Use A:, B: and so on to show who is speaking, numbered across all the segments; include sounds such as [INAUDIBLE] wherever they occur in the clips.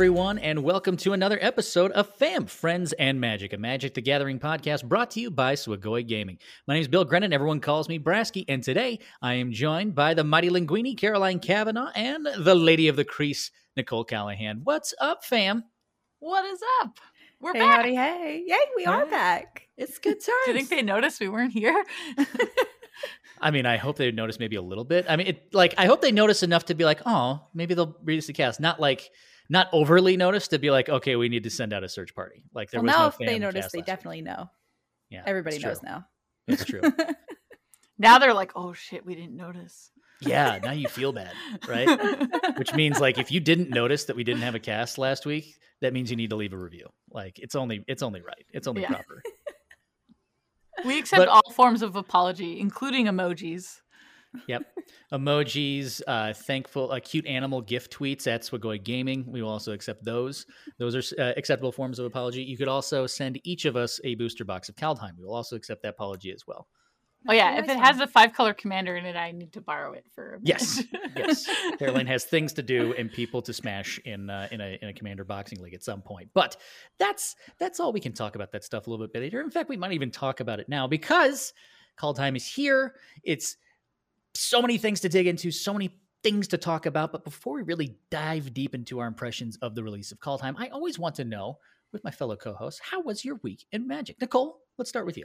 A: everyone, and welcome to another episode of Fam, Friends, and Magic, a Magic the Gathering podcast brought to you by Swagoi Gaming. My name is Bill Grennan. Everyone calls me Brasky, and today I am joined by the mighty Linguini, Caroline Kavanaugh, and the Lady of the Crease, Nicole Callahan. What's up, fam?
B: What is up? We're
C: hey,
B: back.
C: howdy, hey. Yay, we are
A: Hey.
C: back. It's good [LAUGHS] times.
B: Do you think they noticed we weren't here? [LAUGHS]
A: I mean, I hope they notice maybe a little bit. I mean, it, like, I hope they notice enough to be like, oh, maybe they'll reduce the cast. Not like, not overly noticed to be like, okay, we need to send out a search party. Like, there
C: well,
A: was
C: now
A: no
C: if they
A: fam
C: notice, they
A: last week.
C: definitely know.
A: Yeah,
C: Everybody knows
A: true.
C: now.
A: It's true. [LAUGHS]
B: now they're like, oh shit, we didn't notice.
A: yeah, now you feel bad, right? [LAUGHS] Which means like if you didn't notice that we didn't have a cast last week, that means you need to leave a review. Like it's only it's only right. It's only
B: Yeah.
A: proper.
B: we [LAUGHS] accept
A: But-
B: all forms of apology, including emojis.
A: Yep. Emojis, uh, thankful, uh, cute animal gift tweets at Swagoi Gaming. We will also accept those. Those are uh, acceptable forms of apology. You could also send each of us a booster box of Kaldheim. We will also accept that apology as well.
B: Oh yeah, if it has a five color commander in it, I need to borrow it for a.
A: Yes, yes. [LAUGHS] Caroline has things to do and people to smash in uh, in a in a commander boxing league at some point. But that's that's all we can talk about that stuff a little bit later. In fact, we might even talk about it now because Kaldheim is here. It's so many things to dig into, so many things to talk about. But before we really dive deep into our impressions of the release of Kaldheim, I always want to know with my fellow co-hosts, how was your week in Magic? Nicole, let's start with you.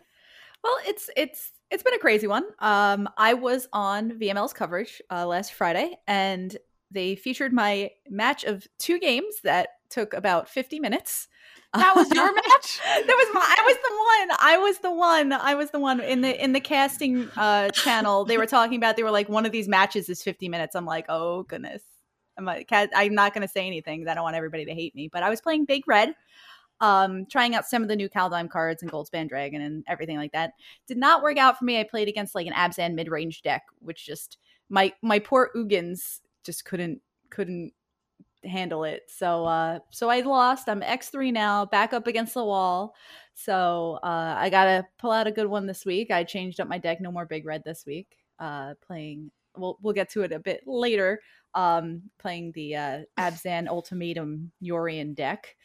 C: Well, it's it's it's been a crazy one. Um, I was on VML's coverage uh, last Friday, and they featured my match of two games that took about fifty minutes. [LAUGHS]
B: That was your match?
C: that was my. I was the [LAUGHS] one. I was the one. I was the one in the in the casting uh, channel. They were talking about. They were like, one of these matches is fifty minutes. I'm like, oh goodness. I'm like, "Cat- I'm not going to say anything. I don't want everybody to hate me. But I was playing Big Red, um, trying out some of the new Kaldheim cards and Goldspan Dragon and everything like that. Did not work out for me. I played against like an Abzan mid range deck, which just my my poor Ugins just couldn't couldn't handle it. So uh so I lost. I'm X3 now, back up against the wall. So uh I gotta pull out a good one this week. I changed up my deck, no more big red this week. Uh playing we'll we'll get to it a bit later. Um playing the uh Abzan Ultimatum Yorion deck.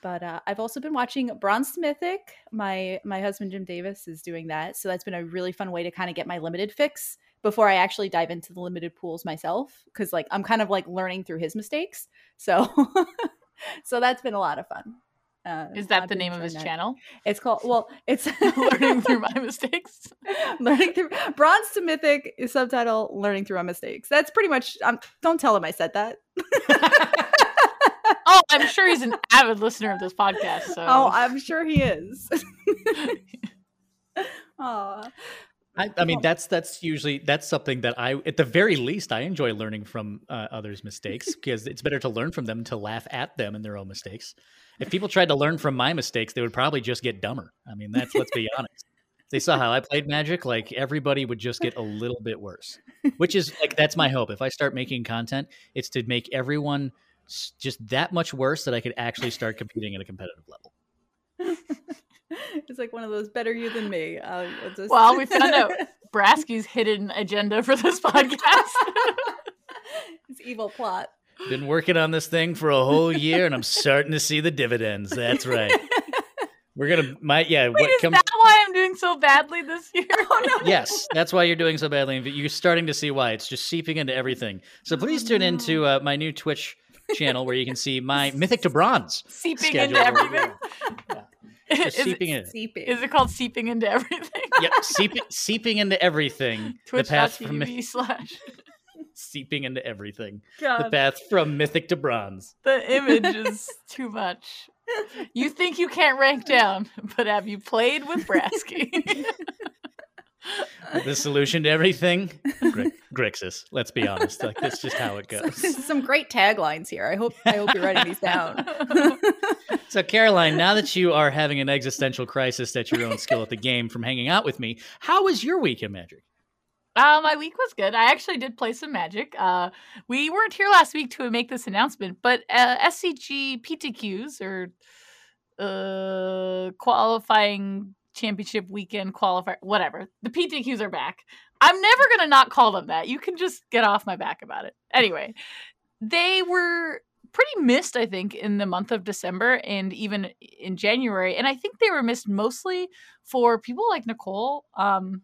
C: But uh, I've also been watching Bronze to Mythic. My my husband Jim Davis is doing that, so that's been a really fun way to kind of get my limited fix before I actually dive into the limited pools myself. Because like I'm kind of like learning through his mistakes, so [LAUGHS] so that's been a lot of fun. Uh,
B: Is that the name of his
C: that.
B: channel?
C: It's called well, it's [LAUGHS]
B: Learning through my mistakes. [LAUGHS]
C: learning through Bronze to Mythic is subtitle Learning through my mistakes. That's pretty much. Um, don't tell him I said that.
B: Oh, I'm sure he's an avid listener of this podcast. So
C: Oh, I'm sure he is. Aw.
A: I, I mean, that's that's usually that's something that I, at the very least, I enjoy learning from uh, others' mistakes because it's better to learn from them to laugh at them and their own mistakes. If people tried to learn from my mistakes, they would probably just get dumber. I mean, that's let's be honest. They saw how I played Magic, like everybody would just get a little bit worse. Which is like that's my hope. If I start making content, it's to make everyone just that much worse that I could actually start competing at a competitive level. [LAUGHS]
C: it's like one of those better you than me. I'll, I'll just...
B: Well, we found out [LAUGHS] Brasky's hidden agenda for this podcast. [LAUGHS]
C: it's evil plot.
A: Been working on this thing for a whole year, and I'm starting to see the dividends. That's right. We're gonna, my yeah.
B: Wait,
A: what
B: is
A: comes?
B: that why I'm doing so badly this year?
C: Oh no!
A: yes, that's why you're doing so badly. You're starting to see why. It's just seeping into everything. So please tune into uh, my new Twitch channel where you can see my Mythic to Bronze
B: Seeping
A: schedule.
B: into everything.
A: Just [LAUGHS]
B: Is it,
A: seeping in.
C: Seeping.
B: is it called seeping into everything?
A: Yep, [LAUGHS] seeping, seeping into everything. the path from
B: Twitch.tv [LAUGHS] slash.
A: seeping into everything. The path from Mythic to Bronze.
B: The image is too much. You think you can't rank down, but have you played with Brasky?
A: The solution to everything, [LAUGHS] Gri- Grixis. Let's be honest. Like that's just how it [LAUGHS] goes.
C: Some great taglines here. I hope I hope you're writing these down. [LAUGHS]
A: So, Caroline, now that you are having an existential crisis at your own skill at the game from hanging out with me, how was your week in Magic?
B: Uh, my week was good. I actually did play some Magic. Uh, we weren't here last week to make this announcement, but uh, SCG PTQs or uh, qualifying championship weekend qualifier, whatever. The PTQs are back. I'm never gonna not call them that. You can just get off my back about it. Anyway, they were pretty missed, I think, in the month of December and even in January. And I think they were missed mostly for people like Nicole um,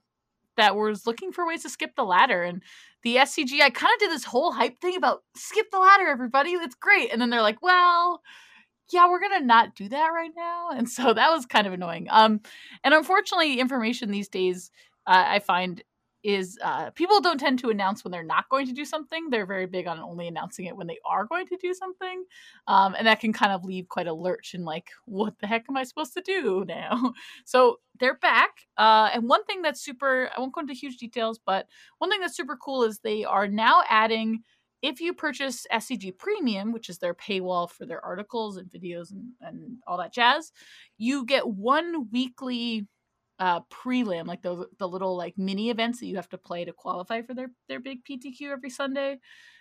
B: that was looking for ways to skip the ladder. And the SCG, I kind of did this whole hype thing about skip the ladder, everybody. It's great. And then they're like, well, yeah, we're gonna not do that right now, and so [LAUGHS] that was kind of annoying. Um, and unfortunately, information these days uh, I find is uh, people don't tend to announce when they're not going to do something. They're very big on only announcing it when they are going to do something, um, and that can kind of leave quite a lurch in like, what the heck am I supposed to do now? [LAUGHS] So they're back, uh, and one thing that's super I won't go into huge details, but one thing that's super cool is they are now adding. If you purchase SCG Premium, which is their paywall for their articles and videos and, and all that jazz, you get one weekly uh prelim like the the little like mini events that you have to play to qualify for their their big PTQ every Sunday.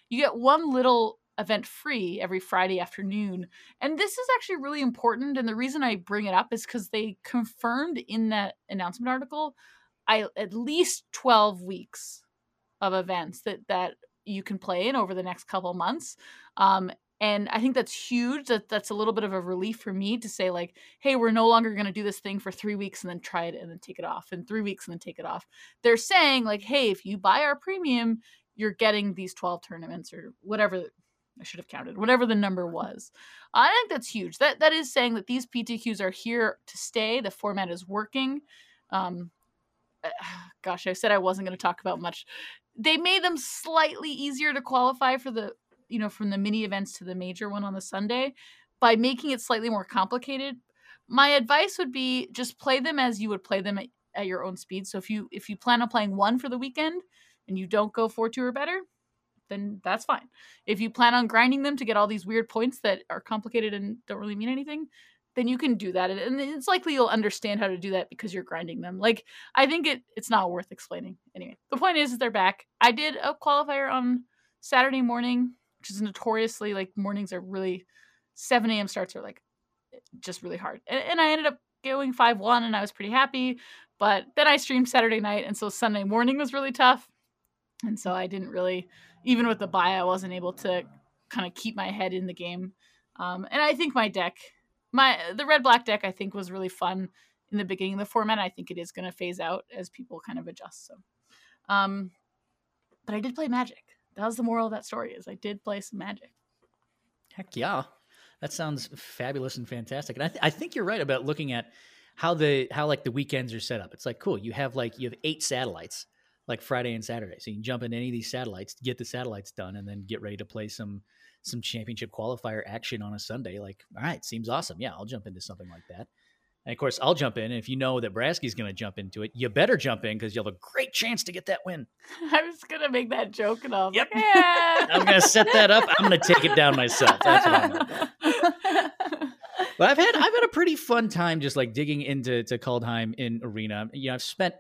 B: You get one little event free every Friday afternoon. And this is actually really important and the reason I bring it up is cuz they confirmed in that announcement article I at least 12 weeks of events that that you can play in over the next couple months. Um, and i think that's huge that that's a little bit of a relief for me to say like hey we're no longer going to do this thing for three weeks and then try it and then take it off and three weeks and then take it off. They're saying like hey if you buy our premium you're getting these 12 tournaments or whatever i should have counted whatever the number was. I think that's huge. That that is saying that these ptqs are here to stay. The format is working. Um [SIGHS] gosh i said i wasn't going to talk about much they made them slightly easier to qualify for the you know from the mini events to the major one on the Sunday by making it slightly more complicated. My advice would be just play them as you would play them at, at your own speed. So if you if you plan on playing one for the weekend and you don't go four two or better, then that's fine. If you plan on grinding them to get all these weird points that are complicated and don't really mean anything, then you can do that. And it's likely you'll understand how to do that because you're grinding them. Like I think it it's not worth explaining. Anyway, the point is, they're back. I did a qualifier on Saturday morning which is notoriously like mornings are really 7 a.m. starts are like just really hard. And, and I ended up going 5 1 and I was pretty happy. But then I streamed Saturday night. And so Sunday morning was really tough. And so I didn't really, even with the buy, I wasn't able to kind of keep my head in the game. Um, and I think my deck, my the red black deck, I think was really fun in the beginning of the format. I think it is going to phase out as people kind of adjust. So, um, but I did play Magic, that was the moral of that story is I did play some magic.
A: Heck yeah. That sounds fabulous and fantastic. And I, th- I think you're right about looking at how the how like the weekends are set up. It's like cool. You have like you have eight satellites, like Friday and Saturday. So you can jump in any of these satellites, get the satellites done, and then get ready to play some some championship qualifier action on a Sunday. Like, all right, seems awesome. Yeah, I'll jump into something like that. And of course, I'll jump in. And if you know that Brasky's going to jump into it, you better jump in because you'll have a great chance to get that win. [LAUGHS]
B: I was going to make that joke, and was yep. like, yeah.
A: I'm going to set that up. I'm going to take it down myself. That's what I'm gonna [LAUGHS] But I've had I've had a pretty fun time just like digging into to Kaldheim in Arena. You know, I've spent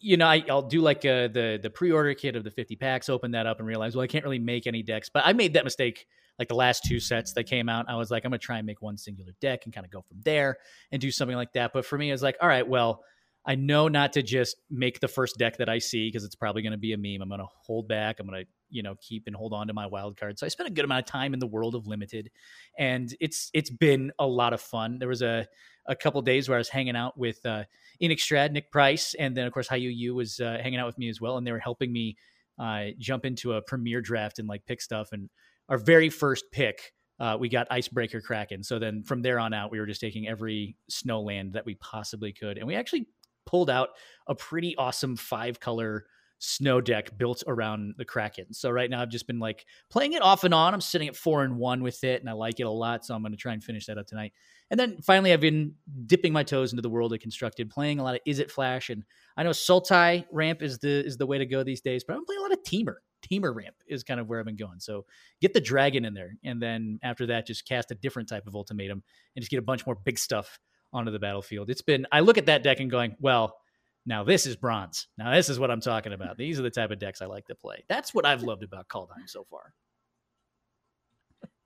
A: you know, I, will do like uh, the the pre order kit of the 50 packs, open that up, and realize, well, I can't really make any decks. But I made that mistake like the last two sets that came out, I was like, I'm gonna try and make one singular deck and kind of go from there and do something like that. But for me, I was like, all right, well, I know not to just make the first deck that I see because it's probably to be a meme. I'm to hold back. I'm to, you know, keep and hold on to my wild card. So I spent a good amount of time in the world of limited, and it's it's been a lot of fun. There was a a couple days where I was hanging out with uh, Innistrad, Nick Price, and then of course Hayu Yu was uh, hanging out with me as well, and they were helping me uh, jump into a premier draft and like pick stuff. And our very first pick, uh, we got Icebreaker Kraken. So then from there on out, we were just taking every snowland that we possibly could. And we actually pulled out a pretty awesome five color snow deck built around the Kraken. So right now I've just been like playing it off and on. I'm sitting at four and one with it and I like it a lot. So I'm going to try and finish that up tonight. And then finally I've been dipping my toes into the world of constructed, playing a lot of Izzet Flash. And I know Sultai ramp is the, is the way to go these days, but I'm playing a lot of Temur Temur ramp is kind of where I've been going. So get the dragon in there, and then after that, just cast a different type of ultimatum and just get a bunch more big stuff onto the battlefield. It's been I look at that deck and going, well, now this is bronze. Now this is what I'm talking about. These are the type of decks I like to play. That's what I've loved about Kaldheim so far.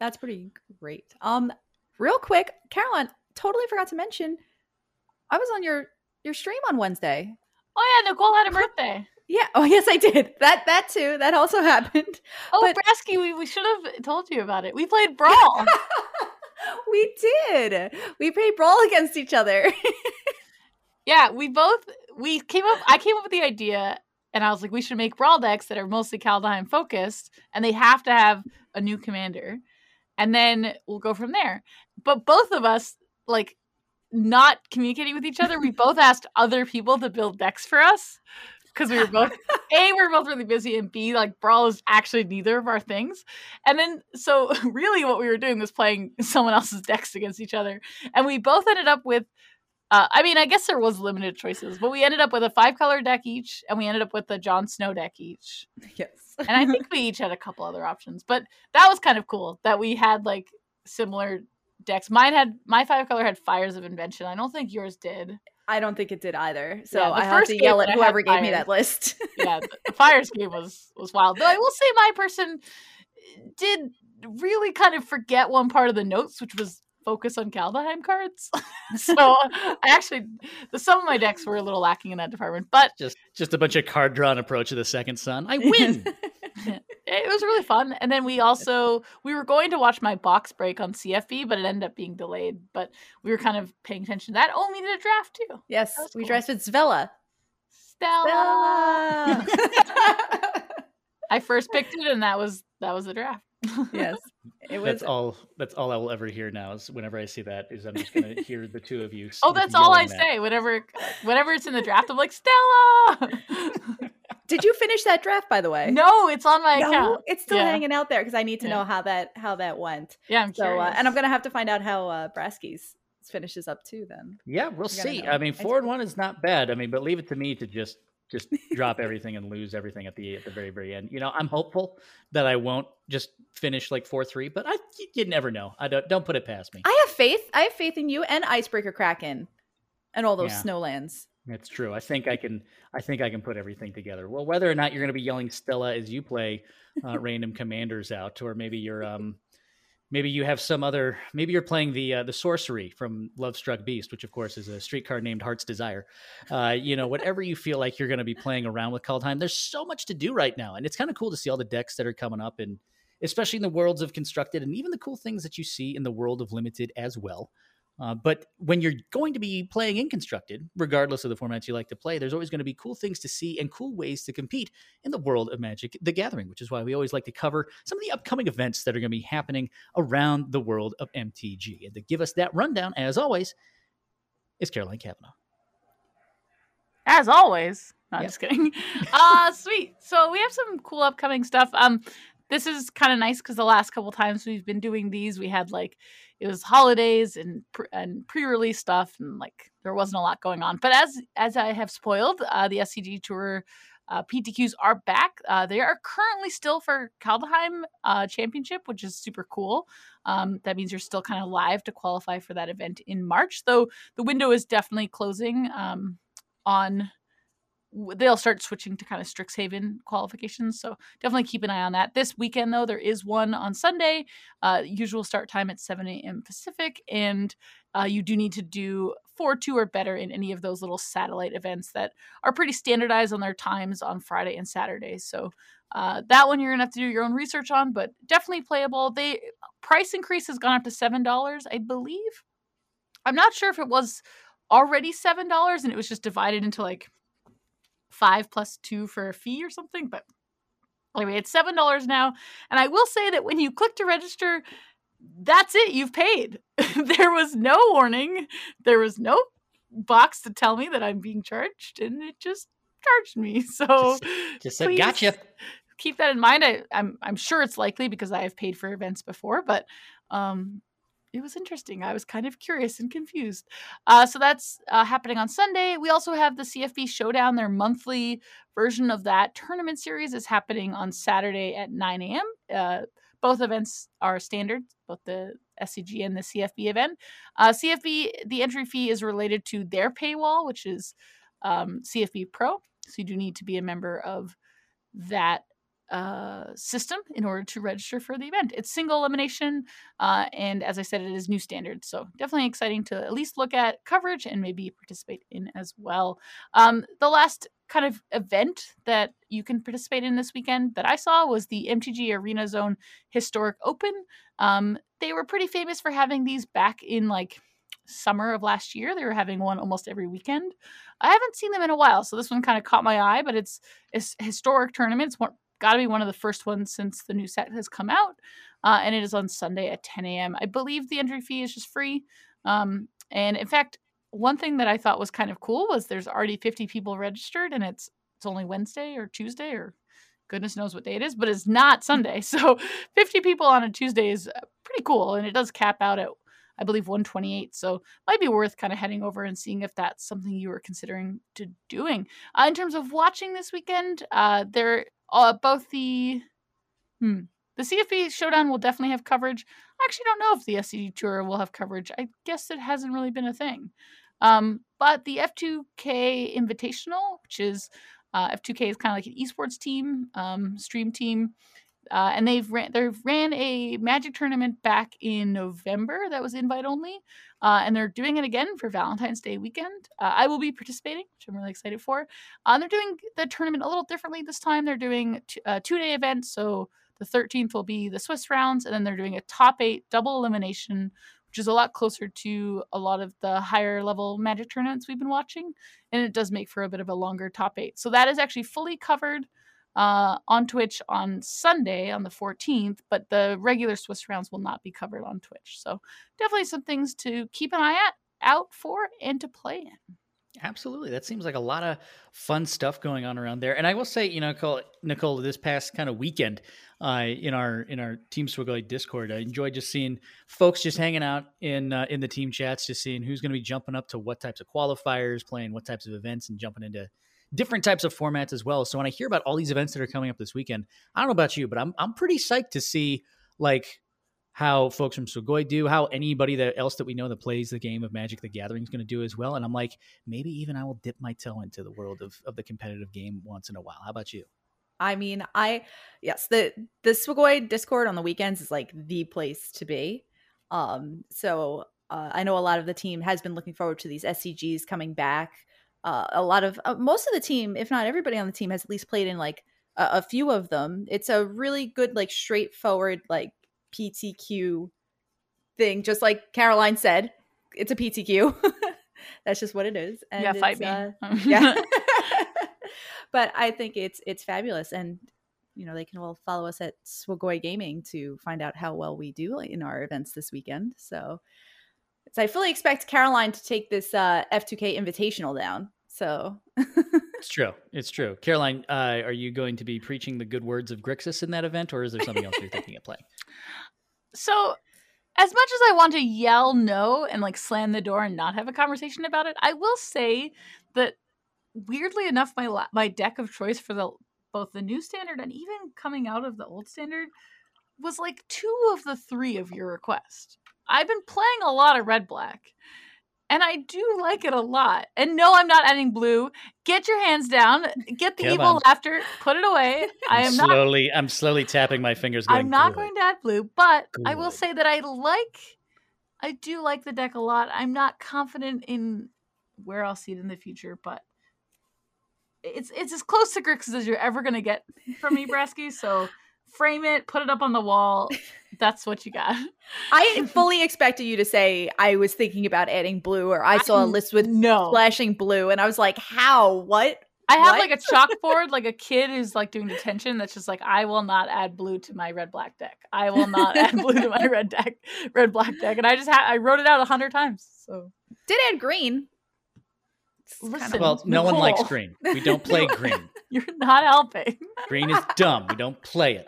C: That's pretty great. Um, real quick, Caroline, totally forgot to mention, I was on your your stream on Wednesday.
B: Oh yeah, Nicole had a birthday.
C: Yeah. Oh, yes, I did. That that too. That also [LAUGHS] happened.
B: Oh,
C: But-
B: Brasky, we, we should have told you about it. We played Brawl. [LAUGHS]
C: we did. We played brawl against each other. [LAUGHS]
B: yeah, we both we came up. I came up with the idea, and I was like, we should make Brawl decks that are mostly Kaldheim focused, and they have to have a new commander, and then we'll go from there. But both of us like not communicating with each other. We [LAUGHS] both asked other people to build decks for us because we were both [LAUGHS] a we were both really busy and b like brawl is actually neither of our things and then so [LAUGHS] really what we were doing was playing someone else's decks against each other and we both ended up with uh, i mean i guess there was limited choices but we ended up with a five color deck each and we ended up with a Jon snow deck each [LAUGHS]
C: yes.
B: and i think we each had a couple other options but that was kind of cool that we had like similar decks mine had my five color had fires of invention i don't think yours did
C: I don't think it did either. So
B: Yeah,
C: I have to yell at whoever gave me that list. [LAUGHS]
B: yeah, the, the fires game was was wild. Though I will say my person did really kind of forget one part of the notes, which was focus on Kaldheim cards. [LAUGHS] so I [LAUGHS] actually, the, some of my decks were a little lacking in that department, but
A: Just just a bunch of card drawn approach to the second sun. I [LAUGHS] win.
B: it was really fun. And then we also we were going to watch my box break on CFB, but it ended up being delayed. But we were kind of paying attention to that. Oh, we did a draft too.
C: yes, we
B: cool.
C: dressed with Svella.
B: Stella. I first picked it, and that was that was the draft.
C: Yes, [LAUGHS] it was.
A: That's all. That's all I will ever hear now. Is whenever I see that, is I'm just gonna [LAUGHS] hear the two of you.
B: Oh, that's all I
A: yelling that.
B: say. Whenever, whenever it's in the draft, I'm like Stella. [LAUGHS]
C: Did you finish that draft, by the way?
B: no, it's on my
C: No,
B: account.
C: it's still
B: Yeah.
C: hanging out there because I need to
B: Yeah.
C: know how that how that went.
B: Yeah, I'm
C: So,
B: curious.
C: uh, and I'm gonna have to find out how uh, Brasky's finishes up too. Then
A: Yeah, we'll see.
C: know.
A: I mean,
C: I
A: four and one is not bad. I mean, but leave it to me to just just drop [LAUGHS] everything and lose everything at the at the very very end. You know, I'm hopeful that I won't just finish like four three, but I you, you never know. I don't don't put it past me.
C: I have faith. I have faith in you and Icebreaker Kraken, and all those
A: Yeah.
C: snowlands.
A: It's true. I think I can. I think I can put everything together. Well, whether or not you're going to be yelling Stella as you play uh, random commanders out, or maybe you're um, maybe you have some other. Maybe you're playing the uh, the sorcery from Lovestruck Beast, which of course is a street streetcar named Heart's Desire. Uh, you know, whatever you feel like you're going to be playing around with Kaldheim, there's so much to do right now, and it's kind of cool to see all the decks that are coming up, and especially in the worlds of constructed, and even the cool things that you see in the world of limited as well. Uh, but when you're going to be playing in constructed, regardless of the formats you like to play, there's always going to be cool things to see and cool ways to compete in the world of Magic the Gathering, which is why we always like to cover some of the upcoming events that are going to be happening around the world of MTG. And to give us that rundown, as always, is Caroline Kavanaugh.
B: as always. No, I'm
A: Yep.
B: just kidding. [LAUGHS] Uh, sweet. So we have some cool upcoming stuff. Um, this is kind of nice because the last couple times we've been doing these, we had like it was holidays and pre- and pre-release stuff, and like there wasn't a lot going on. But as as I have spoiled, uh, the SCG Tour uh, PTQs are back. Uh, they are currently still for Kaldheim uh, Championship, which is super cool. Um, that means you're still kind of live to qualify for that event in March, though the window is definitely closing um, on they'll start switching to kind of Strixhaven qualifications. So definitely keep an eye on that. This weekend, though, there is one on Sunday. Uh, usual start time at 7 a.m. Pacific. And uh, you do need to do 4 2 or better in any of those little satellite events that are pretty standardized on their times on Friday and Saturday. So uh, that one you're to have to do your own research on, but definitely playable. They price increase has gone up to $7, I believe. I'm not sure if it was already $7 and it was just divided into like five plus two for a fee or something. But anyway, it's seven dollars now. And I will say that when you click to register, that's it. You've paid. [LAUGHS] there was no warning. There was no box to tell me that I'm being charged, and it just charged me. [LAUGHS] So
A: Just said, gotcha.
B: Keep that in mind. I, I'm I'm sure it's likely because I have paid for events before, but um, it was interesting. I was kind of curious and confused. Uh, so that's uh, happening on Sunday. We also have the CFB Showdown, their monthly version of that tournament series is happening on Saturday at 9 a.m. Uh, both events are standard, both the SCG and the CFB event. Uh, CFB, the entry fee is related to their paywall, which is um, CFB Pro. So you do need to be a member of that uh, system in order to register for the event. It's single elimination, uh, and as I said, it is new standard. So definitely exciting to at least look at coverage and maybe participate in as well. Um, the last kind of event that you can participate in this weekend that I saw was the MTG Arena Zone Historic Open. Um, they were pretty famous for having these back in like summer of last year. They were having one almost every weekend. I haven't seen them in a while, so this one kind of caught my eye. But it's it's historic tournaments. Got to be one of the first ones since the new set has come out, uh, and it is on Sunday at 10 a.m. I believe the entry fee is just free. Um, and in fact, one thing that I thought was kind of cool was there's already 50 people registered, and it's it's only Wednesday or Tuesday or goodness knows what day it is, but it's not Sunday. [LAUGHS] So 50 people on a Tuesday is uh, pretty cool, and it does cap out at I believe 128. So might be worth kind of heading over and seeing if that's something you were considering to doing. Uh, in terms of watching this weekend, uh, there uh, both the hmm, the CFP showdown will definitely have coverage. I actually don't know if the SCG tour will have coverage. I guess it hasn't really been a thing. Um, but the F2K Invitational, which is uh, F2K is kind of like an esports team, um, stream team, uh, and they've ran they ran a Magic tournament back in November that was invite only, uh, and they're doing it again for Valentine's Day weekend. Uh, I will be participating, which I'm really excited for. Uh, they're doing the tournament a little differently this time. They're doing t- a two day event, so the 13th will be the Swiss rounds, and then they're doing a top eight double elimination which is a lot closer to a lot of the higher level magic tournaments we've been watching. And it does make for a bit of a longer top eight. So that is actually fully covered uh, on Twitch on Sunday on the 14th, but the regular Swiss rounds will not be covered on Twitch. So definitely some things to keep an eye at, out for and to play in.
A: Absolutely. That seems like a lot of fun stuff going on around there. And I will say, you know, Nicole, Nicole this past kind of weekend, uh, in our in our Team Swagoi Discord, I enjoyed just seeing folks just hanging out in uh, in the team chats, just seeing who's going to be jumping up to what types of qualifiers, playing what types of events, and jumping into different types of formats as well. So when I hear about all these events that are coming up this weekend, I don't know about you, but I'm I'm pretty psyched to see like how folks from Swagoi do, how anybody that else that we know that plays the game of Magic the Gathering is going to do as well. And I'm like, maybe even I will dip my toe into the world of, of the competitive game once in a while. How about you?
C: I mean, I yes, the the Swagoi Discord on the weekends is like the place to be. Um, so uh, I know a lot of the team has been looking forward to these SCGs coming back. Uh, a lot of uh, most of the team, if not everybody on the team, has at least played in like a, a few of them. It's a really good, like straightforward, like PTQ thing, just like Caroline said. It's a PTQ. [LAUGHS] That's just what it is.
B: And yeah, fight me. Uh, [LAUGHS]
C: yeah. [LAUGHS] but I think it's it's fabulous, and you know they can all follow us at Swagoi Gaming to find out how well we do in our events this weekend. So, so I fully expect Caroline to take this uh, F2K Invitational down. So [LAUGHS]
A: it's true. It's true. Caroline, uh, are you going to be preaching the good words of Grixis in that event, or is there something else you're thinking of playing? [LAUGHS]
B: So, as much as I want to yell no and like slam the door and not have a conversation about it, I will say that weirdly enough, my my deck of choice for the both the new standard and even coming out of the old standard was like two of the three of your request. I've been playing a lot of red black and I do like it a lot. And no, I'm not adding blue. Get your hands down. Get the Come evil on. laughter. Put it away. [LAUGHS]
A: I am slowly. Not, I'm slowly tapping my fingers. Going,
B: I'm not going to add blue, but Good. I will say that I like. I do like the deck a lot. I'm not confident in where I'll see it in the future, but it's it's as close to Grixis as you're ever going to get from me, [LAUGHS] Brasky. So frame it, put it up on the wall. That's what you got.
C: I [LAUGHS] fully expected you to say I was thinking about adding blue, or I saw a list with no flashing blue, and I was like, "How? What?"
B: I have
C: what?
B: like a chalkboard, [LAUGHS] like a kid who's like doing detention. That's just like, I will not add blue to my red black deck. I will not add blue to my red deck, red black deck, and I just had I wrote it out a hundred times. So
C: did add green.
A: Listen, well, no Nicole. one likes green. We don't play [LAUGHS] green.
B: You're not helping.
A: green is dumb. We don't play it.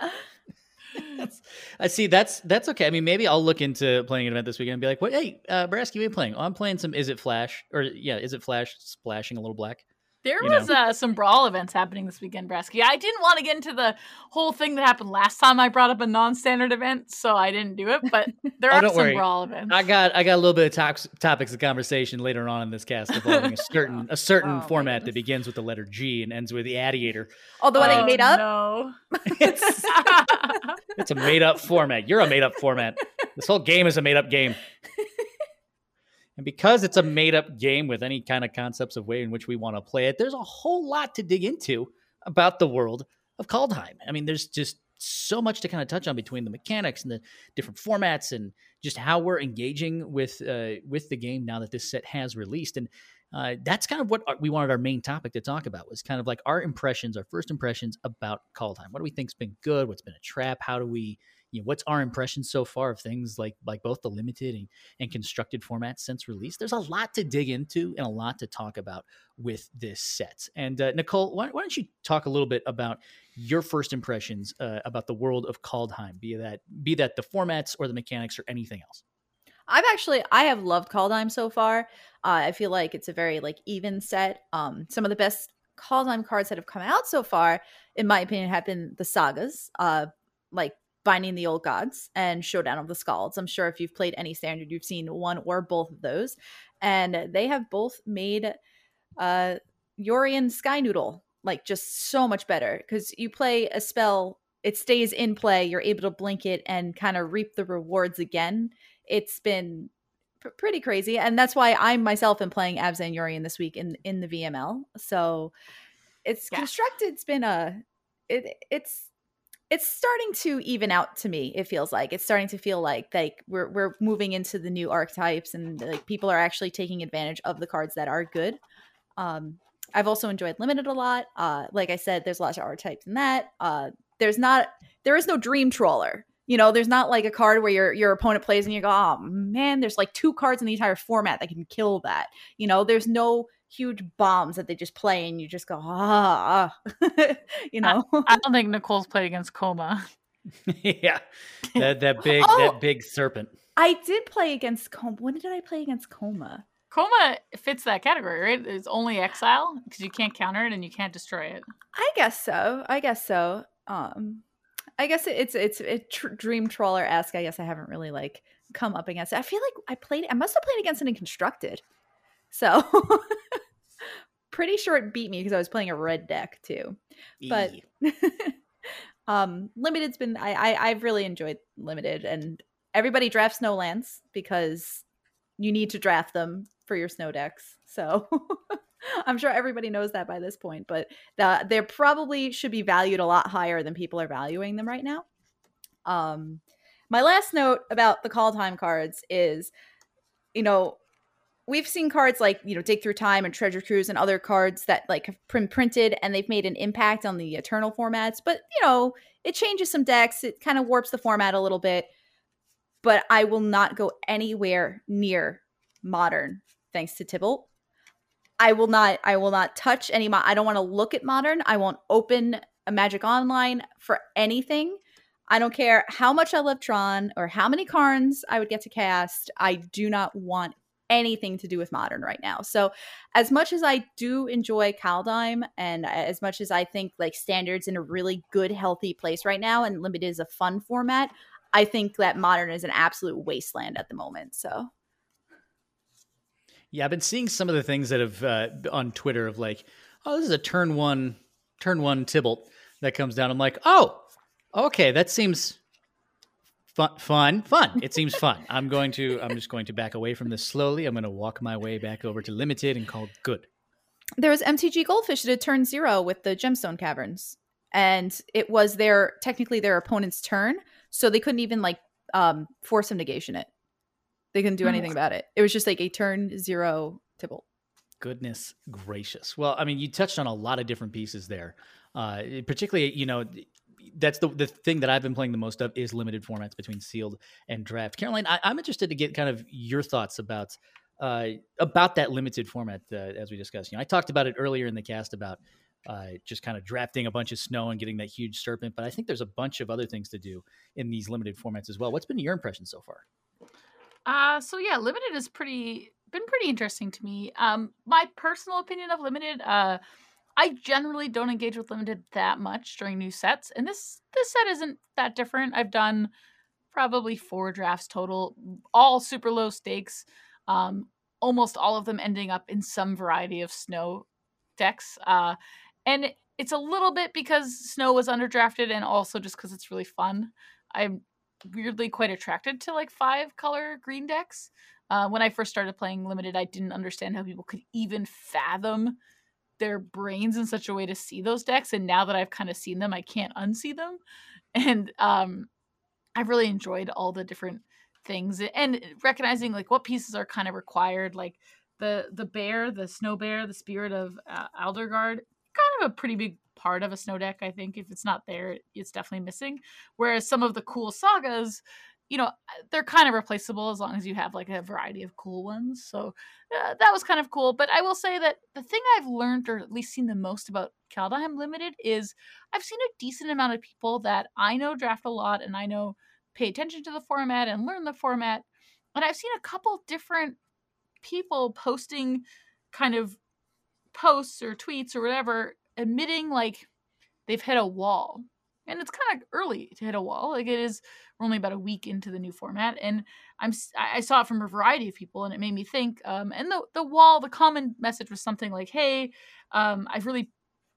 A: I see. That's that's okay. I mean, maybe I'll look into playing an event this weekend and be like, "What? Hey, uh, Brasky, what are you playing? Oh, I'm playing some. Izzet Flash? Or yeah, Izzet Flash splashing a little black?
B: There you was uh, some brawl events happening this weekend, Brasky. I didn't want to get into the whole thing that happened last time I brought up a non-standard event, so I didn't do it. But [LAUGHS] there oh, are some
A: worry.
B: brawl events.
A: I got I got a little bit of tox- topics of conversation later on in this cast involving a certain [LAUGHS] a certain oh, format that begins with the letter G and ends with the Adiator.
C: Oh, the one that you made up?
B: No, [LAUGHS]
A: it's, it's a made up format. You're a made up format. This whole game is a made up game. And because it's a made up game with any kind of concepts of way in which we want to play it, there's a whole lot to dig into about the world of Kaldheim. I mean, there's just so much to kind of touch on between the mechanics and the different formats and just how we're engaging with uh, with the game now that this set has released. And uh, that's kind of what we wanted our main topic to talk about was kind of like our impressions, our first impressions about Kaldheim. What do we think's been good? What's been a trap? How do we you know, what's our impression so far of things like like both the limited and, and constructed formats since release? There's a lot to dig into and a lot to talk about with this set. And uh, Nicole, why, why, don't you talk a little bit about your first impressions uh, about the world of Kaldheim, be that be that the formats or the mechanics or anything else?
C: I've actually I have loved Kaldheim so far. Uh, I feel like it's a very like even set. Um, some of the best Kaldheim cards that have come out so far, in my opinion, have been the sagas. Uh, like Binding the Old Gods and Showdown of the Skalds. I'm sure if you've played any standard, you've seen one or both of those. And they have both made uh Yorion Sky Noodle like just so much better because you play a spell, it stays in play, you're able to blink it and kind of reap the rewards again. It's been pr- pretty crazy. And that's why I myself am playing Abzan Yorion this week in in the VML. So it's yeah. constructed, it's been a it, it's it's starting to even out to me it feels like. It's starting to feel like like we're we're moving into the new archetypes and like people are actually taking advantage of the cards that are good. Um i've also enjoyed limited a lot uh like i said there's lots of archetypes in that uh there's not there is no dream trawler you know? There's not like a card where your your opponent plays and you go oh man there's like two cards in the entire format that can kill that you know? There's no huge bombs that they just play and you just go ah, [LAUGHS] you know
B: I, I, don't think nicole's played against Koma. [LAUGHS]
A: yeah that, that big [LAUGHS] oh, that big serpent
C: i did play against Koma. when did i play against Koma?
B: Koma fits that category, right? It's only exile because you can't counter it and you can't destroy it.
C: I guess so. I guess so. Um, I guess it's it's it tr- Dream Trawler esque. I guess I haven't really like come up against it. I feel like I played. I must have played against it in constructed. So pretty sure it beat me because I was playing a red deck too. But [LAUGHS] um limited's been I, I I've really enjoyed limited and everybody drafts no lands because you need to draft them for your snow decks. So [LAUGHS] I'm sure everybody knows that by this point, but the, they probably should be valued a lot higher than people are valuing them right now. Um, my last note about the Kaldheim cards is, you know, we've seen cards like you know dig through time and treasure cruise and other cards that like have print printed and they've made an impact on the eternal formats but you know it changes some decks it kind of warps the format a little bit but i will not go anywhere near modern thanks to tibalt i will not i will not touch any mo- i don't want to look at modern i won't open a magic online for anything I don't care how much I love Tron or how many cards I would get to cast. I do not want anything to do with modern right now. So, as much as I do enjoy Kaldheim and as much as I think like standards in a really good, healthy place right now and limited is a fun format, I think that modern is an absolute wasteland at the moment. So,
A: yeah, I've been seeing some of the things that have uh, on Twitter of like, oh, this is a turn one, turn one Tibalt that comes down. I'm like, oh, okay, that seems fun, fun, fun. It seems fun. [LAUGHS] I'm going to. I'm just going to back away from this slowly. I'm going to walk my way back over to limited and call good.
C: There was MTG Goldfish that had turned zero with the Gemstone Caverns, and it was their technically their opponent's turn, so they couldn't even like um, force him negation it. They couldn't do anything about it. It was just like a turn zero Tibalt.
A: Goodness gracious. Well, I mean, you touched on a lot of different pieces there. Uh, particularly, you know, that's the the thing that I've been playing the most of is limited formats between sealed and draft. Caroline, I, am interested to get kind of your thoughts about uh, about that limited format uh, as we discussed. You know, I talked about it earlier in the cast about uh, just kind of drafting a bunch of snow and getting that huge serpent, but I think there's a bunch of other things to do in these limited formats as well. What's been your impression so far?
B: Uh, so yeah, limited is pretty been pretty interesting to me. Um, my personal opinion of limited, uh I generally don't engage with limited that much during new sets, and this this set isn't that different. I've done probably four drafts total, all super low stakes. Um, almost all of them ending up in some variety of snow decks. Uh, and it's a little bit because snow was underdrafted, and also just because it's really fun. I'm weirdly quite attracted to like five color green decks. Uh, when I first started playing limited, I didn't understand how people could even fathom their brains in such a way to see those decks. And now that I've kind of seen them, I can't unsee them. [LAUGHS] And um, I've really enjoyed all the different things and recognizing like what pieces are kind of required, like the the bear, the snow bear, the spirit of uh, Aldergard, kind of a pretty big part of a snow deck. I think if it's not there, it's definitely missing. Whereas some of the cool sagas, you know, they're kind of replaceable as long as you have like a variety of cool ones. So uh, that was kind of cool. But I will say that the thing I've learned, or at least seen the most about Kaldheim Limited, is I've seen a decent amount of people that I know draft a lot and I know pay attention to the format and learn the format. And I've seen a couple different people posting kind of posts or tweets or whatever admitting like they've hit a wall and it's kind of early to hit a wall like it is we're only about a week into the new format and i'm i saw it from a variety of people and it made me think um, and the the wall the common message was something like hey um, i've really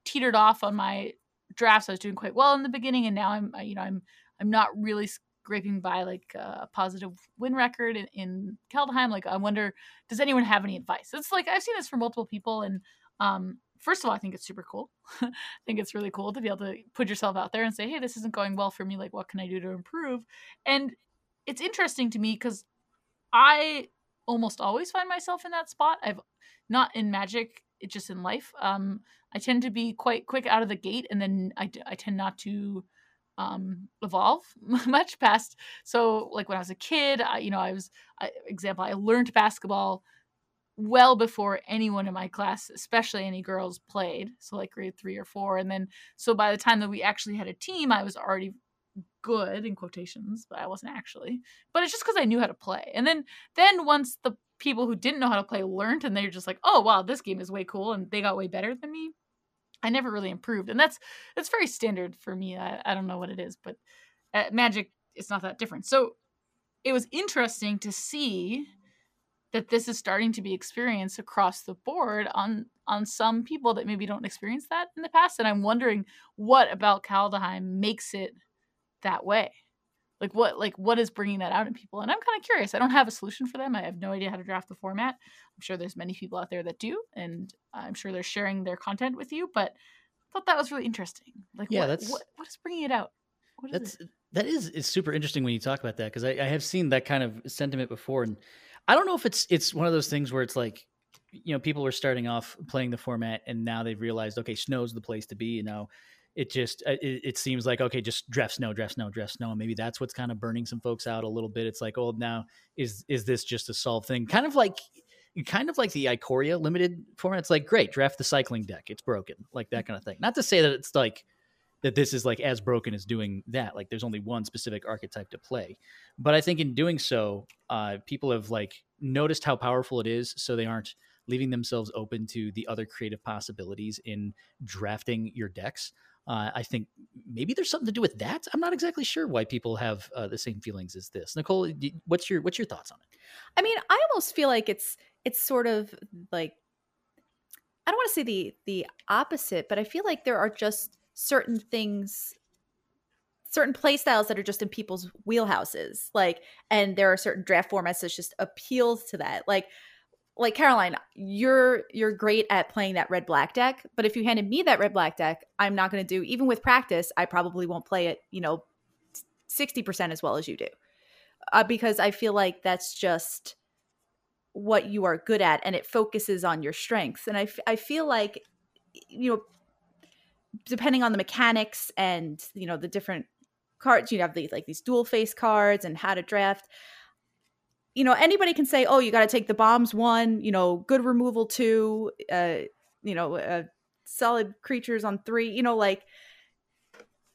B: teetered off on my drafts i was doing quite well in the beginning and now i'm you know i'm i'm not really scraping by like a positive win record in, in. Like, I wonder, does anyone have any advice? It's like I've seen this from multiple people, and um, first of all, I think it's super cool. [LAUGHS] I think it's really cool to be able to put yourself out there and say, hey, this isn't going well for me. Like, what can I do to improve? And it's interesting to me because I almost always find myself in that spot. I've not in magic, it's just in life. Um, I tend to be quite quick out of the gate, and then I, I tend not to um, evolve [LAUGHS] much past. So, like when I was a kid, I, you know, I was, I, example, I learned basketball well before anyone in my class, especially any girls, played. So, like grade three or four. And then, so by the time that we actually had a team, I was already good in quotations, but I wasn't actually. But it's just because I knew how to play. And then, then once the people who didn't know how to play learned and they're just like, oh, wow, this game is way cool. And they got way better than me. I never really improved. And that's, that's very standard for me. I, I don't know what it is, but uh, magic, it's not that different. So it was interesting to see that this is starting to be experienced across the board on on some people that maybe don't experience that in the past and i'm wondering what about kaldheim makes it that way? Like what like what is bringing that out in people? And i'm kind of curious. I don't have a solution for them. I have no idea how to draft the format. I'm sure there's many people out there that do and i'm sure they're sharing their content with you but i thought that was really interesting. Like yeah what, that's what, what is bringing it out? What
A: is that's it? that is is super interesting when you talk about that because I, I have seen that kind of sentiment before and I don't know if it's it's one of those things where it's like you know people were starting off playing the format and now they've realized okay snow's the place to be and now it just uh, it, it, seems like okay just draft snow draft snow draft snow and maybe that's what's kind of burning some folks out a little bit. It's like oh now is is this just a solved thing? Kind of like kind of like the Ikoria limited format. It's like great draft the cycling deck. It's broken like that kind of thing. Not to say that it's like that this is like as broken as doing that. Like there's only one specific archetype to play. But I think in doing so, uh, people have like noticed how powerful it is, so they aren't leaving themselves open to the other creative possibilities in drafting your decks. Uh, I think maybe there's something to do with that. I'm not exactly sure why people have uh, the same feelings as this. Nicole, what's your what's your thoughts on it?
C: I mean, I almost feel like it's it's sort of like I don't want to say the the opposite, but I feel like there are just certain things certain play styles that are just in people's wheelhouses like and there are certain draft formats that just appeals to that. Like like caroline you're you're great at playing that red black deck but if you handed me that red black deck i'm not going to do even with practice i probably won't play it you know 60% as well as you do. Uh, because i feel like that's just what you are good at and it focuses on your strengths. And I, f- I feel like you know depending on the mechanics and you know the different cards you have these like these dual face cards and how to draft. You know anybody can say oh you got to take the bombs one you know good removal two uh you know uh, solid creatures on three you know like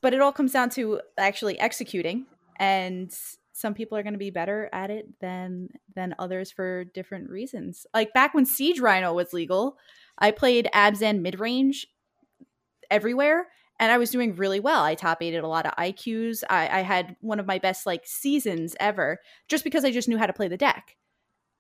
C: but it all comes down to actually executing and some people are going to be better at it than than others for different reasons. Like back when siege rhino was legal i played abzan mid-range everywhere and I was doing really well. I top aided a lot of IQs. I, I, had one of my best like seasons ever, just because I just knew how to play the deck.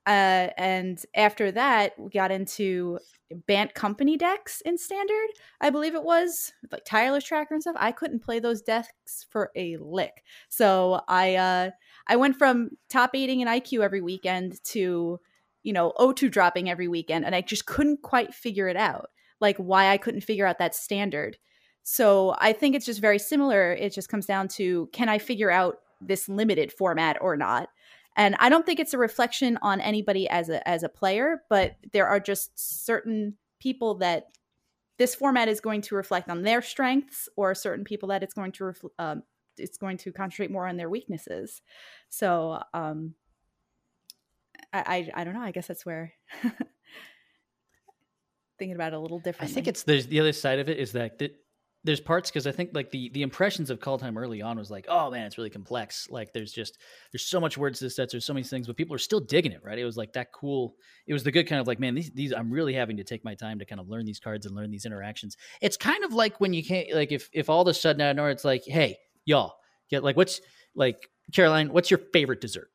C: Uh, and after that, we got into Bant Company decks in Standard. I believe it was like Tireless Tracker and stuff. I couldn't play those decks for a lick, so I uh, I went from top eighting in IQ every weekend to, you know, O2 dropping every weekend. And I just couldn't quite figure it out, like why I couldn't figure out that standard. So I think it's just very similar. It just comes down to can I figure out this limited format or not? And I don't think it's a reflection on anybody as a as a player, but there are just certain people that this format is going to reflect on their strengths, or certain people that it's going to refl- um, it's going to concentrate more on their weaknesses. So um, I, I I don't know. I guess that's where [LAUGHS] thinking about it a little
A: different,
C: I
A: think it's there's the other side of it is that th- there's parts because I think like the the impressions of Kaldheim early on was like, oh man, it's really complex. Like there's just there's so much words to this sets, there's so many things, but people are still digging it, right? It was like that cool. It was the good kind of like, man, these these I'm really having to take my time to kind of learn these cards and learn these interactions. It's kind of like when you can't like if if all of a sudden out of nowhere it's like, hey, y'all, get like what's like Caroline, what's your favorite dessert?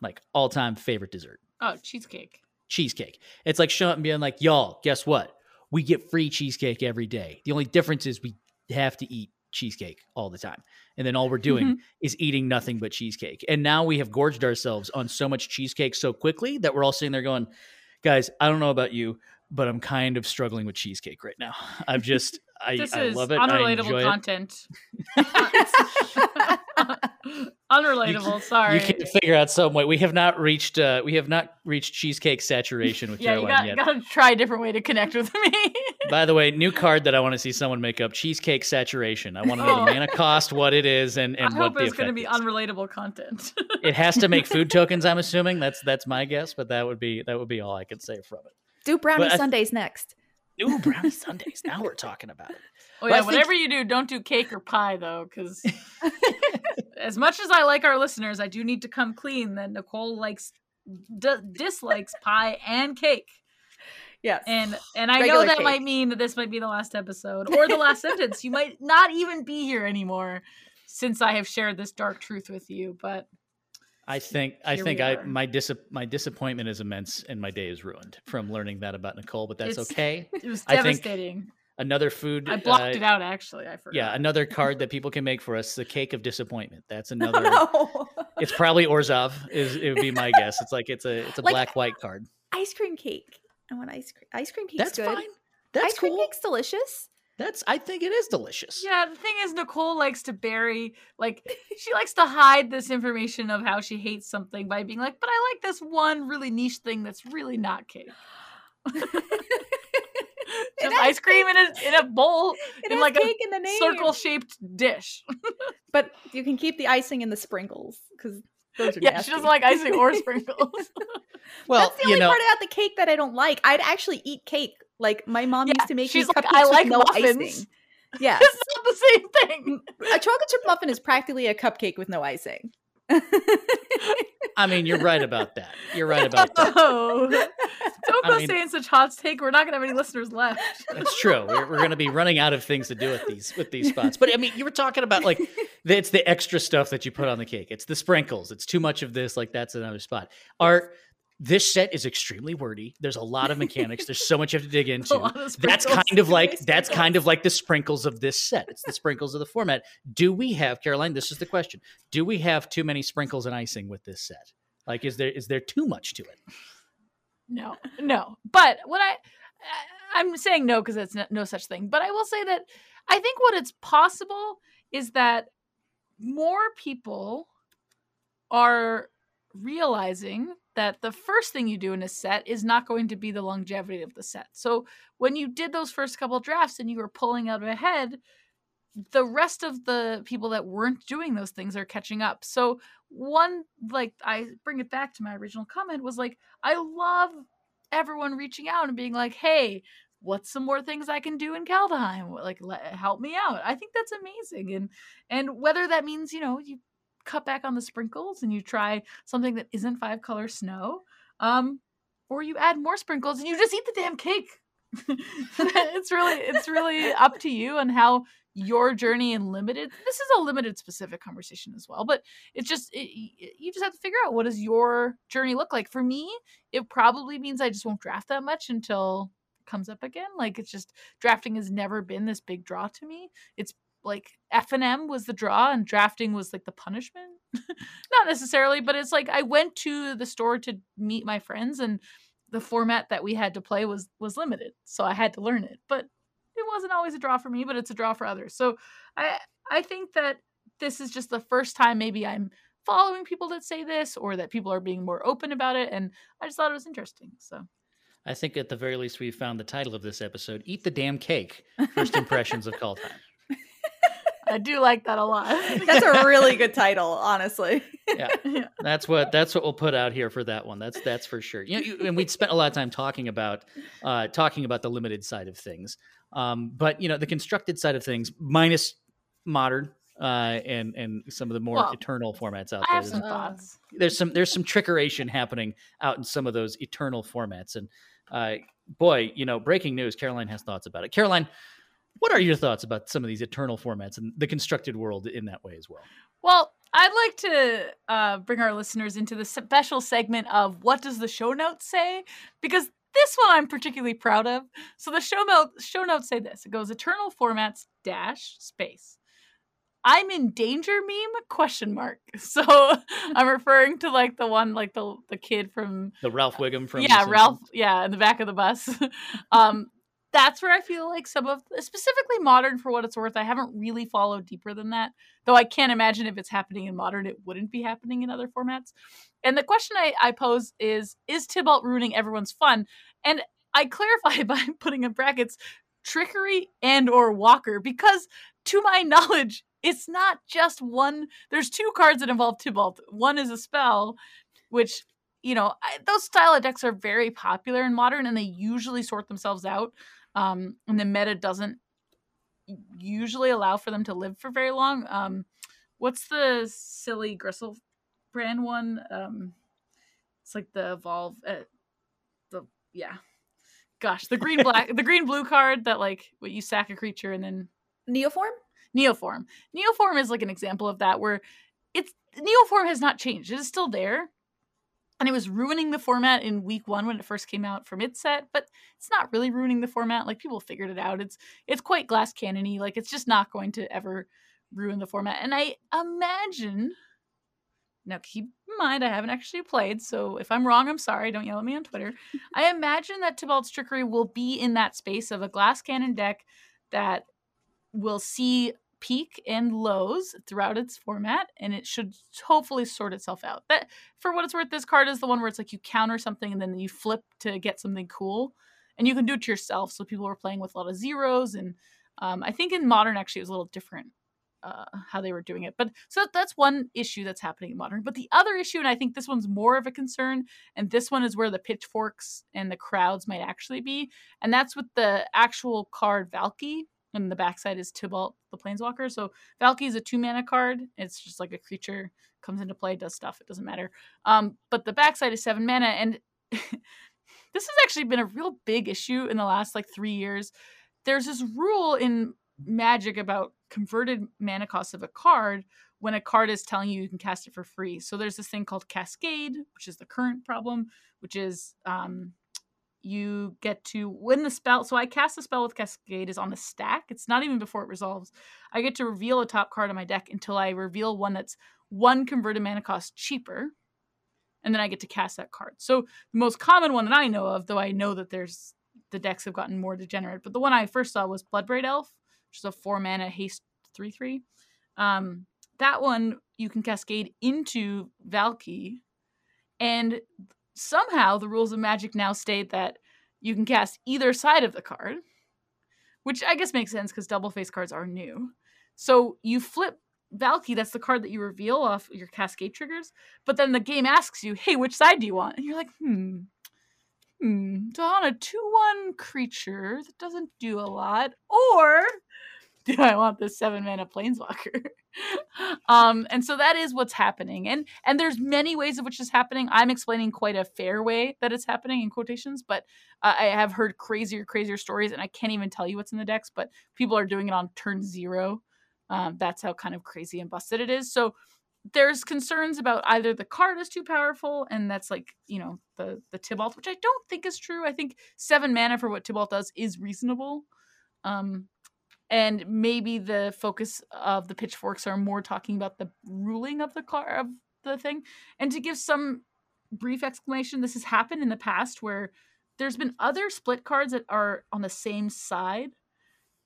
A: Like all time favorite dessert
B: Oh, cheesecake.
A: Cheesecake. It's like showing up and being like, y'all, guess what? We get free cheesecake every day. The only difference is we have to eat cheesecake all the time. And then all we're doing
B: Mhm.
A: is eating nothing but cheesecake. And now we have gorged ourselves on so much cheesecake so quickly that we're all sitting there going, guys, I don't know about you, but I'm kind of struggling with cheesecake right now. [LAUGHS] I've just, I,
B: This
A: I
B: is
A: love it. I
B: unrelatable
A: enjoy it.
B: content. [LAUGHS] [LAUGHS] unrelatable. Sorry.
A: You can figure out some way. We have not reached, uh, we have not reached cheesecake saturation with [LAUGHS]
B: yeah, you
A: Caroline
B: got,
A: yet.
B: gotta try a different way to connect with me.
A: By the way, new card that I want to see someone make up: cheesecake saturation. I want to know
B: Oh.
A: the mana cost, what it is, and and
B: I
A: what
B: hope
A: the
B: it's going to be unrelatable content.
A: It has to make food tokens. I'm assuming that's that's my guess, but that would be that would be all I could say from it.
C: Do brownie
A: But I-
C: Sundays next.
A: Ooh, brownie sundaes. Now we're talking about it.
B: oh yeah,
A: think-
B: whatever you do, don't do cake or pie though, because [LAUGHS] as much as I like our listeners, I do need to come clean that Nicole likes d- dislikes pie and cake.
C: Yes.
B: And and I
C: Regular
B: know that
C: cake.
B: might mean that this might be the last episode or the last sentence. You might not even be here anymore since I have shared this dark truth with you. But
A: I think I
B: Here
A: think I my dis my disappointment is immense, and my day is ruined from learning that about Nicole. But that's
B: It's-
A: okay. [LAUGHS]
B: it was devastating.
A: Another food.
B: I blocked
A: uh,
B: it out actually. I forgot.
A: Yeah, another card that people can make for us: the cake of disappointment. That's [LAUGHS] another.
C: no.
A: It's probably Orzhov. Is it would be my guess. It's like it's a it's a
C: Like-
A: black white card.
C: ice cream cake. I want ice cream. Ice cream cake's
A: That's
C: good.
A: fine. That's
C: ice cream cake's delicious.
A: That's I think it is delicious.
B: Yeah, the thing is, Nicole likes to bury, like, she likes to hide this information of how she hates something by being like, but I like this one really niche thing that's really not cake. [LAUGHS] Just ice cream in a, in a bowl, in like a
C: cake in
B: circle shaped dish. [LAUGHS]
C: But you can keep the icing and the sprinkles because those are
B: Yeah,
C: nasty.
B: she doesn't like icing or sprinkles.
A: Well,
C: That's the
A: you
C: only
A: know,
C: part about the cake that I don't like. I'd actually eat cake. Like my mom
B: Yeah,
C: used to make
B: she's like, "I like
C: no
B: muffins."
C: icing. [LAUGHS] Yeah,
B: it's not the same thing.
C: a chocolate chip muffin is practically a cupcake with no icing. [LAUGHS]
A: I mean, you're right about that. You're right about that.
B: Oh, don't
A: I
B: go
A: mean-
B: saying such hot take. We're not gonna have any listeners left.
A: That's true. We're, we're going to be running out of things to do with these with these spots. But I mean, you were talking about like [LAUGHS] the, it's the extra stuff that you put on the cake. It's the sprinkles. It's too much of this. Like that's another spot. Art. This set is extremely wordy. There's a lot of mechanics. There's so much you have to dig [LAUGHS] into. That's kind of like that's kind of like the sprinkles of this set. It's the sprinkles of the format. Do we have Caroline? This is the question. Do we have too many sprinkles and icing with this set? Like, is there is there too much to it?
B: No, no. But what I, I- I'm saying no because it's no, no such thing. But I will say that I think what it's possible is that more people are realizing that the first thing you do in a set is not going to be the longevity of the set. So when you did those first couple drafts and you were pulling out ahead, the rest of the people that weren't doing those things are catching up. So one like I bring it back to my original comment was like I love everyone reaching out and being like, "Hey, what's some more things I can do in Kaldheim? Like, let, help me out." I think that's amazing, and and whether that means you know you cut back on the sprinkles and you try something that isn't five color snow, um, or you add more sprinkles and you just eat the damn cake. [LAUGHS] it's really it's really [LAUGHS] up to you and how your journey in limited this is a limited specific conversation as well but it's just it, you just have to figure out what does your journey look like for me it probably means i just won't draft that much until it comes up again like it's just drafting has never been this big draw to me it's like f and m was the draw and drafting was like the punishment [LAUGHS] not necessarily, but it's like I went to the store to meet my friends and the format that we had to play was was limited. So I had to learn it. But it wasn't always a draw for me, but it's a draw for others. So I I think that this is just the first time maybe I'm following people that say this or that people are being more open about it and I just thought it was interesting. So
A: I think at the very least we found the title of this episode, Eat the Damn Cake. First impressions of Kaldheim. [LAUGHS]
B: I do like that a lot. [LAUGHS]
C: That's a really good title, honestly.
A: Yeah. [LAUGHS] yeah. That's what that's what we'll put out here for that one. That's that's for sure. You know, you, and we'd spent a lot of time talking about uh talking about the limited side of things. Um, but you know, the constructed side of things, minus modern, uh, and and some of the more well, eternal formats out
B: I
A: there.
B: Have some thoughts.
A: There's some there's some trickeration happening out in some of those eternal formats, and uh, boy, you know, breaking news. Caroline has thoughts about it. Caroline, what are your thoughts about some of these eternal formats and the constructed world in that way as well?
B: Well, I'd like to uh, bring our listeners into the special segment of what does the show notes say because this one I'm particularly proud of. So the show notes show notes say this. It goes eternal formats dash space. I'm in danger meme question mark. [LAUGHS] So I'm referring to like the one like the the kid from
A: the Ralph Wiggum from
B: Yeah, Ralph yeah, in the back of the bus. [LAUGHS] um that's where I feel like some of specifically modern for what it's worth. I haven't really followed deeper than that. Though I can't imagine if it's happening in modern, it wouldn't be happening in other formats. And the question I, I pose is Is Tibalt ruining everyone's fun? And I clarify [LAUGHS] by putting in brackets trickery and or walker because to my knowledge it's not just one there's two cards that involve tibalt one is a spell which you know I, those style of decks are very popular in modern and they usually sort themselves out um, and the meta doesn't usually allow for them to live for very long. Um, what's the silly Gristle brand one? Um, it's like the evolve. Uh, the yeah, gosh, the green black, [LAUGHS] the green blue card that like what you sack a creature and then
C: Neoform.
B: Neoform. Neoform is like an example of that where it's Neoform has not changed. It is still there and it was ruining the format in week one when it first came out from its set but it's not really ruining the format like people figured it out. It's it's quite glass cannony like it's just not going to ever ruin the format. And i imagine now keep in mind i haven't actually played so if i'm wrong i'm sorry don't yell at me on twitter. [LAUGHS] I imagine that Tibalt's trickery will be in that space of a glass cannon deck that will see peak and lows throughout its format and it should hopefully sort itself out. That for what it's worth this card is the one where it's like you counter something and then you flip to get something cool and you can do it yourself so people were playing with a lot of zeros and um, i think in modern actually it was a little different uh, how they were doing it but so that's one issue that's happening in modern. But the other issue and i think this one's more of a concern and this one is where the pitchforks and the crowds might actually be and that's with the actual card valki and the backside is Tibalt, the Planeswalker. So Valki is a two mana card. It's just like a creature comes into play, does stuff. It doesn't matter. Um, but the backside is seven mana, and [LAUGHS] this has actually been a real big issue in the last like three years. There's this rule in Magic about converted mana cost of a card when a card is telling you you can cast it for free. So there's this thing called Cascade, which is the current problem, which is um, you get to win the spell so i cast a spell with cascade is on the stack it's not even before it resolves. I get to reveal a top card on my deck until i reveal one that's one converted mana cost cheaper and then i get to cast that card. So the most common one that i know of though i know that there's the decks have gotten more degenerate but the one i first saw was bloodbraid elf which is a four mana haste three three. Um that one you can cascade into valki and somehow the rules of magic now state that you can cast either side of the card, which I guess makes sense because double face cards are new. So you flip Valki, that's the card that you reveal off your cascade triggers, but then the game asks you, hey, which side do you want? And you're like, hmm, hmm, do I want a 2 1 creature that doesn't do a lot? Or do I want this seven mana planeswalker? [LAUGHS] um, and so that is what's happening. And and there's many ways of which is happening. I'm explaining quite a fair way that it's happening in quotations, but uh, I have heard crazier, crazier stories, and I can't even tell you what's in the decks. But people are doing it on turn zero. Um, that's how kind of crazy and busted it is. So there's concerns about either the card is too powerful, and that's like you know the the Tibalt, which I don't think is true. I think seven mana for what tibalt does is reasonable. Um, and maybe the focus of the pitchforks are more talking about the ruling of the car of the thing. And to give some brief explanation, this has happened in the past where there's been other split cards that are on the same side,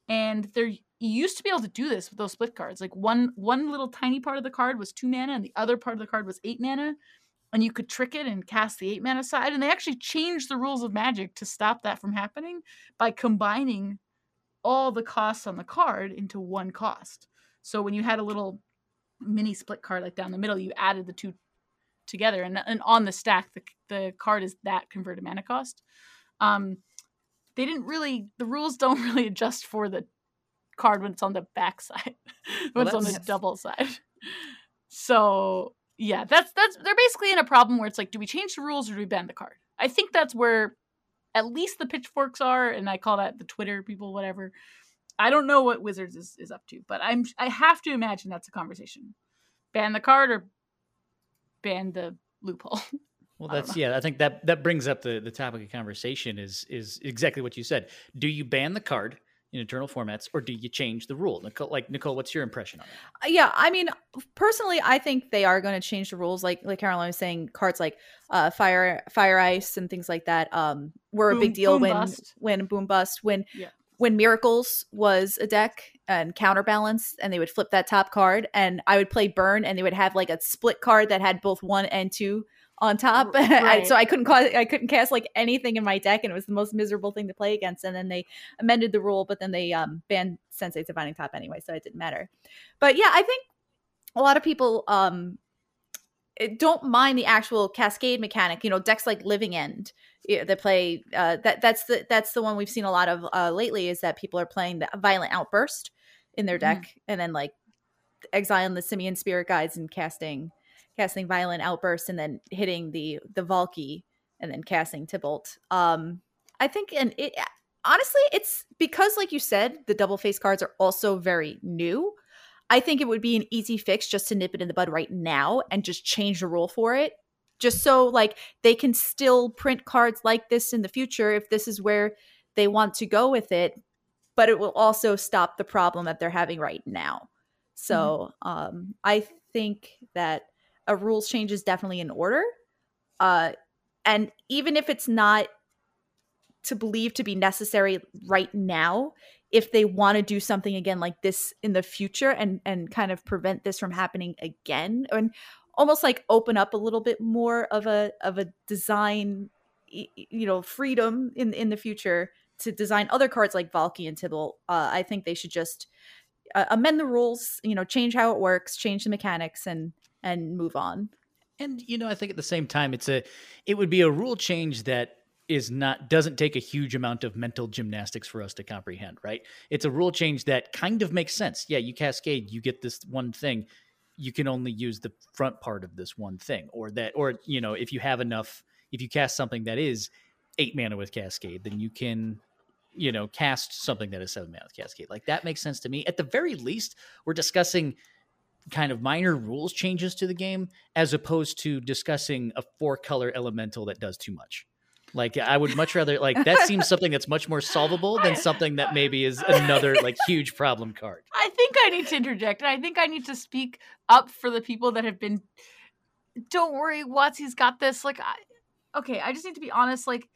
B: and there used to be able to do this with those split cards. Like one one little tiny part of the card was two mana, and the other part of the card was eight mana, and you could trick it and cast the eight mana side. And they actually changed the rules of Magic to stop that from happening by combining all the costs on the card into one cost. So when you had a little mini split card like down the middle, you added the two together, and, and on the stack, the the card is that converted mana cost. Um, they didn't really the rules [LAUGHS] don't really adjust for the card when it's on the back side, [LAUGHS] when
A: Well,
B: it's on the double side. So yeah, that's that's they're basically in a problem where it's like, do we change the rules or do we ban the card? I think that's where at least the pitchforks are, and I call that the Twitter people, whatever. I don't know what Wizards is, is up to, but I'm I have to imagine that's a conversation. Ban the card or ban the loophole. [LAUGHS]
A: Well,
B: I
A: that's yeah. I think that that brings up the the topic of conversation is is exactly what you said. Do you ban the card in eternal formats, or do you change the rule? Nicole, like Nicole, what's your impression on it?
C: Uh, yeah i mean personally i think they are going to change the rules like like caroline was saying cards like uh fire fire ice and things like that um were a big deal
B: Boom
C: when
B: Bust.
C: when boom bust when
B: Yeah.
C: when miracles was a deck and counterbalance and they would flip that top card and i would play burn and they would have like a split card that had both one and two on top [LAUGHS]
B: right.
C: so i couldn't cause i couldn't cast like anything in my deck and it was the most miserable thing to play against and then they amended the rule but then they um banned sensei divining top anyway so it didn't matter but yeah i think a lot of people um don't mind the actual cascade mechanic you know decks like living end yeah, that play uh that that's the that's the one we've seen a lot of uh lately is that people are playing the violent outburst in their
B: Mhm.
C: deck and then like exiling the simian spirit guides and casting casting violent outburst and then hitting the the Valki and then casting Tibalt. Um I think and it honestly it's because like you said the double face cards are also very new. I think it would be an easy fix just to nip it in the bud right now and just change the rule for it. Just so like they can still print cards like this in the future if this is where they want to go with it, but it will also stop the problem that they're having right now. So um I think that a rules change is definitely in order. Uh and even if it's not to believe to be necessary right now, if they want to do something again like this in the future and and kind of prevent this from happening again and almost like open up a little bit more of a of a design you know freedom in in the future to design other cards like Valki and Tibalt, uh, I think they should just uh, amend the rules, you know, change how it works, change the mechanics, and and move on.
A: And you know, I think at the same time, it's a it would be a rule change that is not doesn't take a huge amount of mental gymnastics for us to comprehend, right? It's a rule change that kind of makes sense. Yeah, you cascade, you get this one thing. You can only use the front part of this one thing, or that, or you know, if you have enough, if you cast something that is eight mana with cascade, then you can, you know, cast something that is seven mana with cascade. Like that makes sense to me. At the very least, we're discussing kind of minor rules changes to the game as opposed to discussing a four color elemental that does too much. Like I would much rather like that seems [LAUGHS] something that's much more solvable than something that maybe is another like huge problem card. [LAUGHS]
B: I think I need to interject, and I think I need to speak up for the people that have been. Don't worry, Watsy's got this. Like, I, okay, I just need to be honest. Like,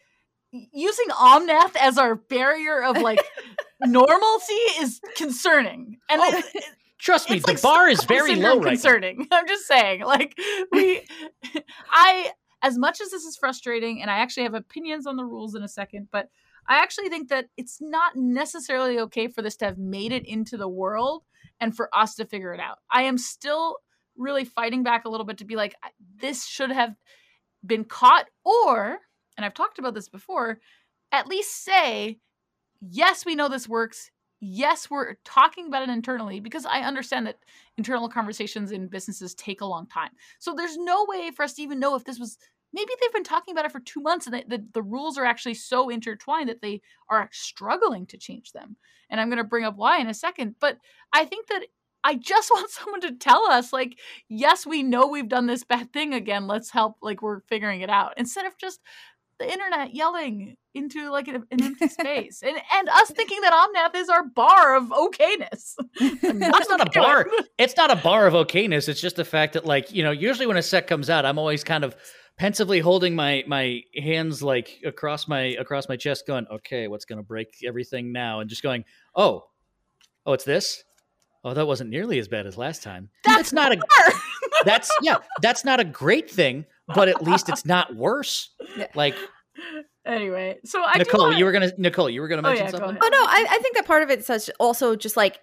B: using Omnath as our barrier of like [LAUGHS] normalcy is concerning, and
A: Oh,
B: it-
A: Trust me,
B: it's
A: the
B: like
A: bar is very low right now.
B: concerning. [LAUGHS] I'm just saying, like we, [LAUGHS] I as much as this is frustrating, and I actually have opinions on the rules in a second, but I actually think that it's not necessarily okay for this to have made it into the world and for us to figure it out. I am still really fighting back a little bit to be like, this should have been caught, or, and I've talked about this before, at least say, yes, we know this works. Yes, we're talking about it internally because I understand that internal conversations in businesses take a long time. So there's no way for us to even know if this was maybe they've been talking about it for two months and they, the, the rules are actually so intertwined that they are struggling to change them. And I'm going to bring up why in a second. But I think that I just [LAUGHS] want someone to tell us, like, yes, we know we've done this bad thing again. Let's help. Like, we're figuring it out instead of just the internet yelling into like an, an empty [LAUGHS] space, and and us thinking that Omnath is our bar of okayness. [LAUGHS] [LAUGHS]
A: That's not a bar. It's not a bar of okayness. It's just the fact that, like, you know, usually when a set comes out, I'm always kind of pensively holding my my hands like across my across my chest, going, "Okay, what's going to break everything now?" And just going, "Oh, oh, it's this. Oh, that wasn't nearly as bad as last time.
B: That's
A: not
B: a
A: that's yeah, that's not a great thing, but at least it's not worse. Like
B: anyway, so I
A: Nicole,
B: wanna...
A: you were gonna Nicole, you were gonna mention
B: oh, yeah,
A: something.
C: Oh no, I, I think that part of it such also just like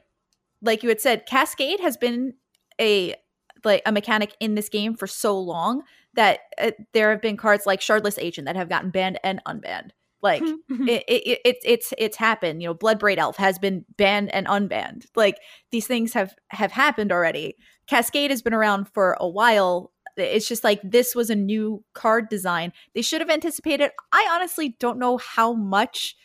C: like you had said, Cascade has been a like a mechanic in this game for so long that uh, there have been cards like Shardless Agent that have gotten banned and unbanned. Like [LAUGHS] it, it, it, it's it's happened. You know, Bloodbraid Elf has been banned and unbanned. Like these things have have happened already. Cascade has been around for a while. It's just like this was a new card design. They should have anticipated. I honestly don't know how much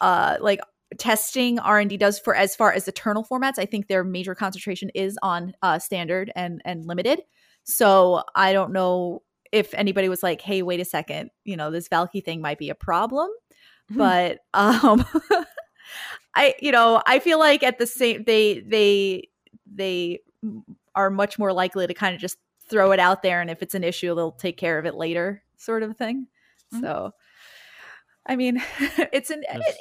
C: uh like testing R&D does for as far as eternal formats. I think their major concentration is on uh standard and and limited. So I don't know if anybody was like, "Hey, wait a second, you know, this valki thing might be a problem." Mm-hmm. But [LAUGHS] um I you know, I feel like at the same they they they are much more likely to kind of just throw it out there and if it's an issue they'll take care of it later sort of thing. Mm-hmm. So I mean, [LAUGHS] it's an it's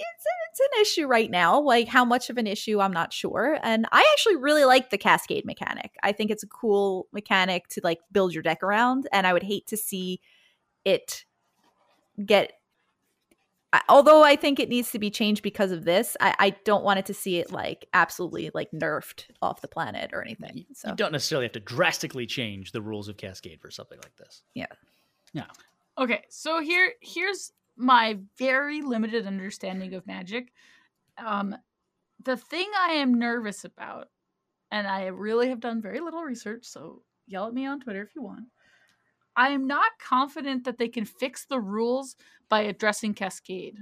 C: it's an issue right now. Like how much of an issue, I'm not sure. And I actually really like the cascade mechanic. I think it's a cool mechanic to like build your deck around. And I would hate to see it get. Although I think it needs to be changed because of this, I, I don't want it to see it like absolutely like nerfed off the planet or anything. So
A: you don't necessarily have to drastically change the rules of Cascade for something like this.
C: Yeah.
A: Yeah.
B: Okay, so here here's my very limited understanding of magic. Um, the thing I am nervous about, and I really have done very little research, so yell at me on Twitter if you want. I am not confident that they can fix the rules by addressing Cascade.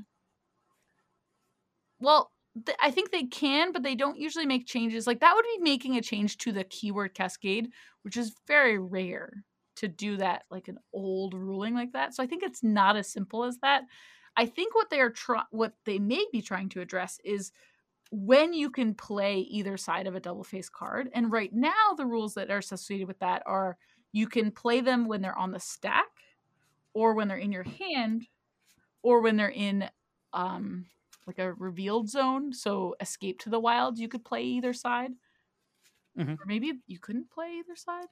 B: Well, th- I think they can, but they don't usually make changes. Like that would be making a change to the keyword Cascade, which is very rare to do that like an old ruling like that. So I think it's not as simple as that. I think what they are what they may be trying to address is when you can play either side of a double face card. And right now the rules that are associated with that are you can play them when they're on the stack or when they're in your hand or when they're in um like a revealed zone. So escape to the wild, you could play either side. Mm-hmm. Or maybe you couldn't play either side.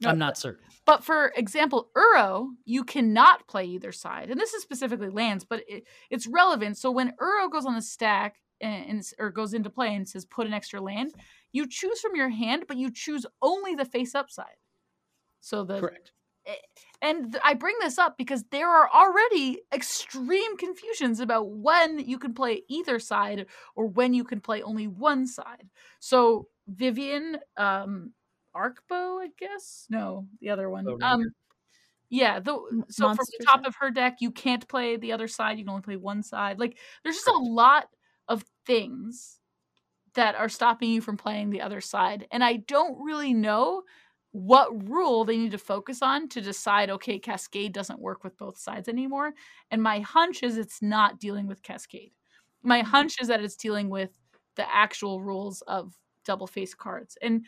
A: No, I'm not certain.
B: But for example, Uro, you cannot play either side. And this is specifically lands, but it, it's relevant. So when Uro goes on the stack and, and, or goes into play and says put an extra land, you choose from your hand, but you choose only the face up side. So the
A: Correct.
B: Eh, and I bring this up because there are already extreme confusions about when you can play either side or when you can play only one side. So Vivien um, Arkbow, I guess. No, the other one. um, yeah. The so Monster from the top of her deck, you can't play the other side. You can only play one side. Like, there's just a lot of things that are stopping you from playing the other side, and I don't really know what rule they need to focus on to decide okay cascade doesn't work with both sides anymore and my hunch is it's not dealing with cascade my mm-hmm. hunch is that it's dealing with the actual rules of double face cards and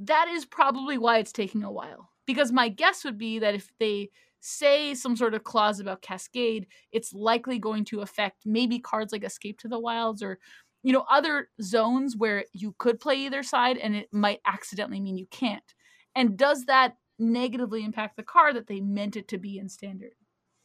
B: that is probably why it's taking a while. Because my guess would be that if they say some sort of clause about Cascade, it's likely going to affect maybe cards like Escape to the Wilds or you know other zones where you could play either side and it might accidentally mean you can't. And does that negatively impact the card that they meant it to be in standard?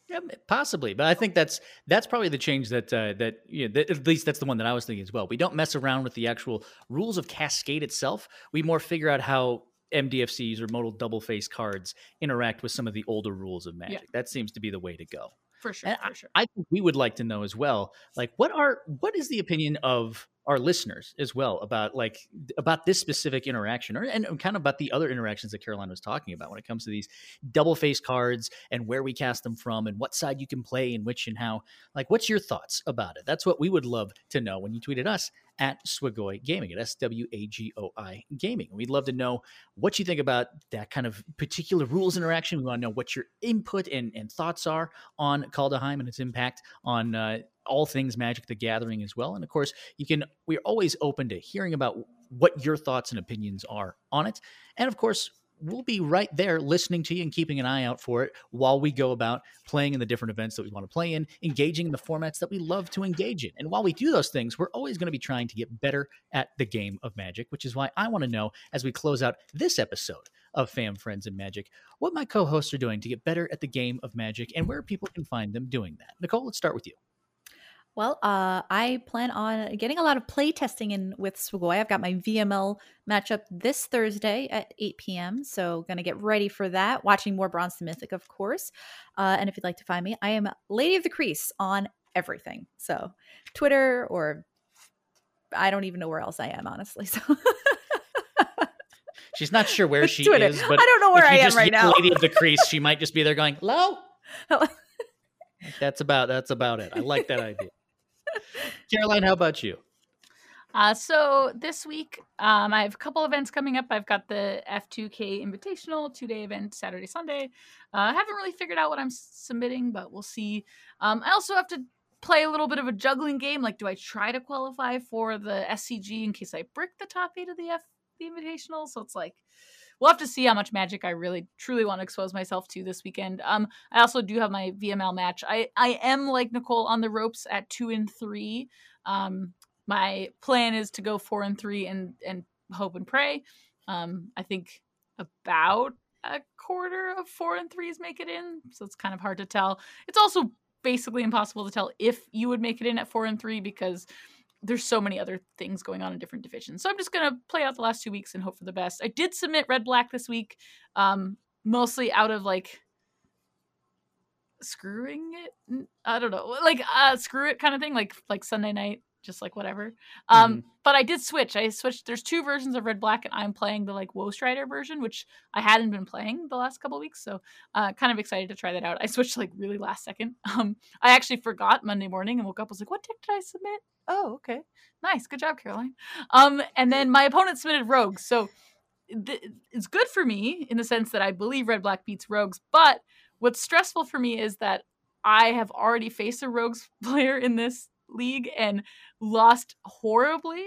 A: Yeah, possibly, but I think that's that's probably the change that uh, that, you know, that at least that's the one that I was thinking as well. We don't mess around with the actual rules of Cascade itself. We more figure out how MDFCs or modal double face cards interact with some of the older rules of Magic. Yeah. That seems to be the way to go.
B: For sure,
A: and
B: for sure.
A: I, I think we would like to know as well, like what are what is the opinion of our listeners as well about like about this specific interaction or and kind of about the other interactions that Caroline was talking about when it comes to these double face cards and where we cast them from and what side you can play and which and how. Like, what's your thoughts about it? That's what we would love to know when you tweeted us at Swagoi Gaming at S W A G O I Gaming. We'd love to know what you think about that kind of particular rules interaction. We want to know what your input and, and thoughts are on Kaldheim and its impact on uh, all things Magic the Gathering as well. And of course, you can we're always open to hearing about what your thoughts and opinions are on it. And of course, we'll be right there listening to you and keeping an eye out for it while we go about playing in the different events that we want to play in, engaging in the formats that we love to engage in. And while we do those things, we're always going to be trying to get better at the game of Magic, which is why I want to know as we close out this episode of Fam Friends and Magic, what my co-hosts are doing to get better at the game of Magic and where people can find them doing that. Nicole, let's start with you.
C: Well, uh, I plan on getting a lot of play testing in with Swagoi. I've got my VML matchup this Thursday at 8 p.m. So, going to get ready for that. Watching more Bronze to Mythic, of course. Uh, and if you'd like to find me, I am Lady of the Crease on everything. So, Twitter or I don't even know where else I am, honestly. So, [LAUGHS]
A: she's not sure where she
C: Twitter.
A: is, but
C: I don't know where I am right now.
A: Lady of the Crease, she might just be there going, [LAUGHS] "Hello." that's about that's about it. I like that idea. Caroline, how about you?
B: Uh, so this week, um, I have a couple events coming up. I've got the F2K Invitational two day event Saturday, Sunday. Uh, I haven't really figured out what I'm submitting, but we'll see. Um, I also have to play a little bit of a juggling game. Like, do I try to qualify for the SCG in case I brick the top eight of the F the Invitational? So it's like we'll have to see how much magic I really truly want to expose myself to this weekend. Um, I also do have my VML match. I I am like Nicole on the ropes at two and three. Um, my plan is to go four and three and and hope and pray. Um, I think about a quarter of four and threes make it in, so it's kind of hard to tell. It's also basically impossible to tell if you would make it in at four and three because there's so many other things going on in different divisions. So I'm just gonna play out the last two weeks and hope for the best. I did submit red black this week, um, mostly out of like screwing it. I don't know, like uh, screw it kind of thing, like like Sunday night, just like whatever. Um, mm-hmm. but I did switch. I switched. There's two versions of red black, and I'm playing the like Woe Strider version, which I hadn't been playing the last couple weeks. So uh, kind of excited to try that out. I switched like really last second. [LAUGHS] Um, I actually forgot Monday morning and woke up I was like, what deck did I submit? oh, okay, nice, good job, Caroline. Um, and then my opponent submitted rogues, so th- it's good for me in the sense that I believe red black beats rogues. But what's stressful for me is that I have already faced a rogues [LAUGHS] player in this league and lost horribly.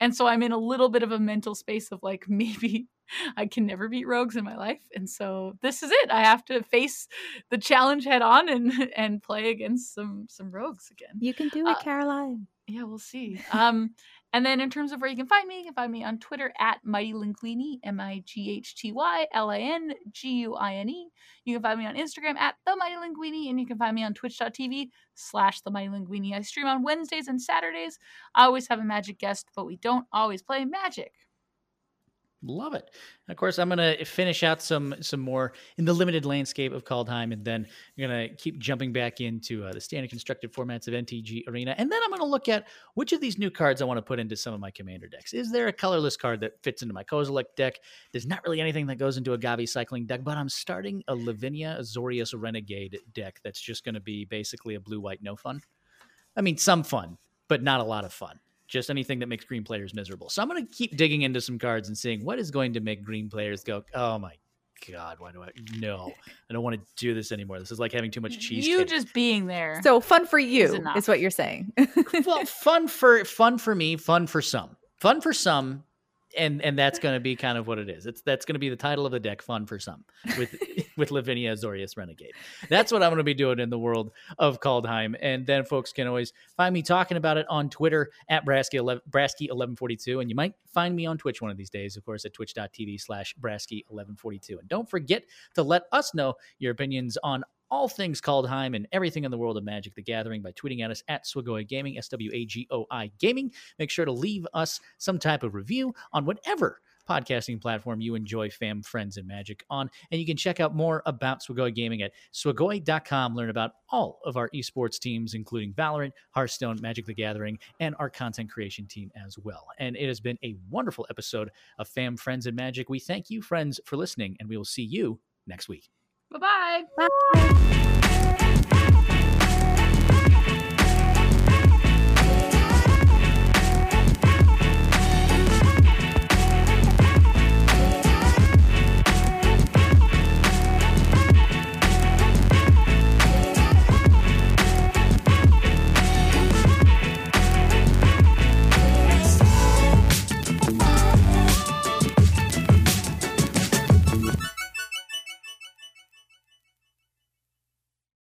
B: And so I'm in a little bit of a mental space of like [LAUGHS] maybe I can never beat rogues in my life. And so this is it. I have to face the challenge head on and [LAUGHS] and play against some some rogues again.
C: You can do it, uh, Caroline
B: yeah, we'll see. Um, and then in terms of where you can find me, you can find me on Twitter at Mighty Linguine, M I G H T Y L I N G U I N E. You can find me on Instagram at The Mighty Linguine, and you can find me on twitch.tv slash The Mighty Linguine. I stream on Wednesdays and Saturdays. I always have a magic guest, but we don't always play magic.
A: Love it. And of course, I'm going to finish out some some more in the limited landscape of Kaldheim, and then I'm going to keep jumping back into uh, the standard constructed formats of MTG Arena, and then I'm going to look at which of these new cards I want to put into some of my commander decks. Is there a colorless card that fits into my Kozilek deck? There's not really anything that goes into a Gavi cycling deck, but I'm starting a Lavinia Azorius Renegade deck that's just going to be basically a blue white no fun. I mean, some fun, but not a lot of fun just anything that makes green players miserable. So I'm going to keep digging into some cards and seeing what is going to make green players go, oh my God, why do I? No, I don't want to do this anymore. This is like having too much cheese.
B: You just being there.
C: So fun for you is, is what you're saying. [LAUGHS]
A: well, fun for fun for me, fun for some, fun for some, and and that's going to be kind of what it is. It's that's going to be the title of the deck, fun for some, with [LAUGHS] with Lavinia Azorius Renegade. That's what I'm going to be doing in the world of Kaldheim. And then folks can always find me talking about it on Twitter at Brasky Brasky 1142, and you might find me on Twitch one of these days, of course, at twitch.tv slash Brasky 1142. And don't forget to let us know your opinions on all things Kaldheim and everything in the world of Magic the Gathering by tweeting at us at Swagoi Gaming, S W A G O I Gaming. Make sure to leave us some type of review on whatever podcasting platform you enjoy fam, friends, and magic on. And you can check out more about Swagoi Gaming at swagoi.com. Learn about all of our esports teams, including Valorant, Hearthstone, Magic the Gathering, and our content creation team as well. And it has been a wonderful episode of Fam, Friends, and Magic. We thank you, friends, for listening, and we will see you next week.
B: Bye-bye. Bye.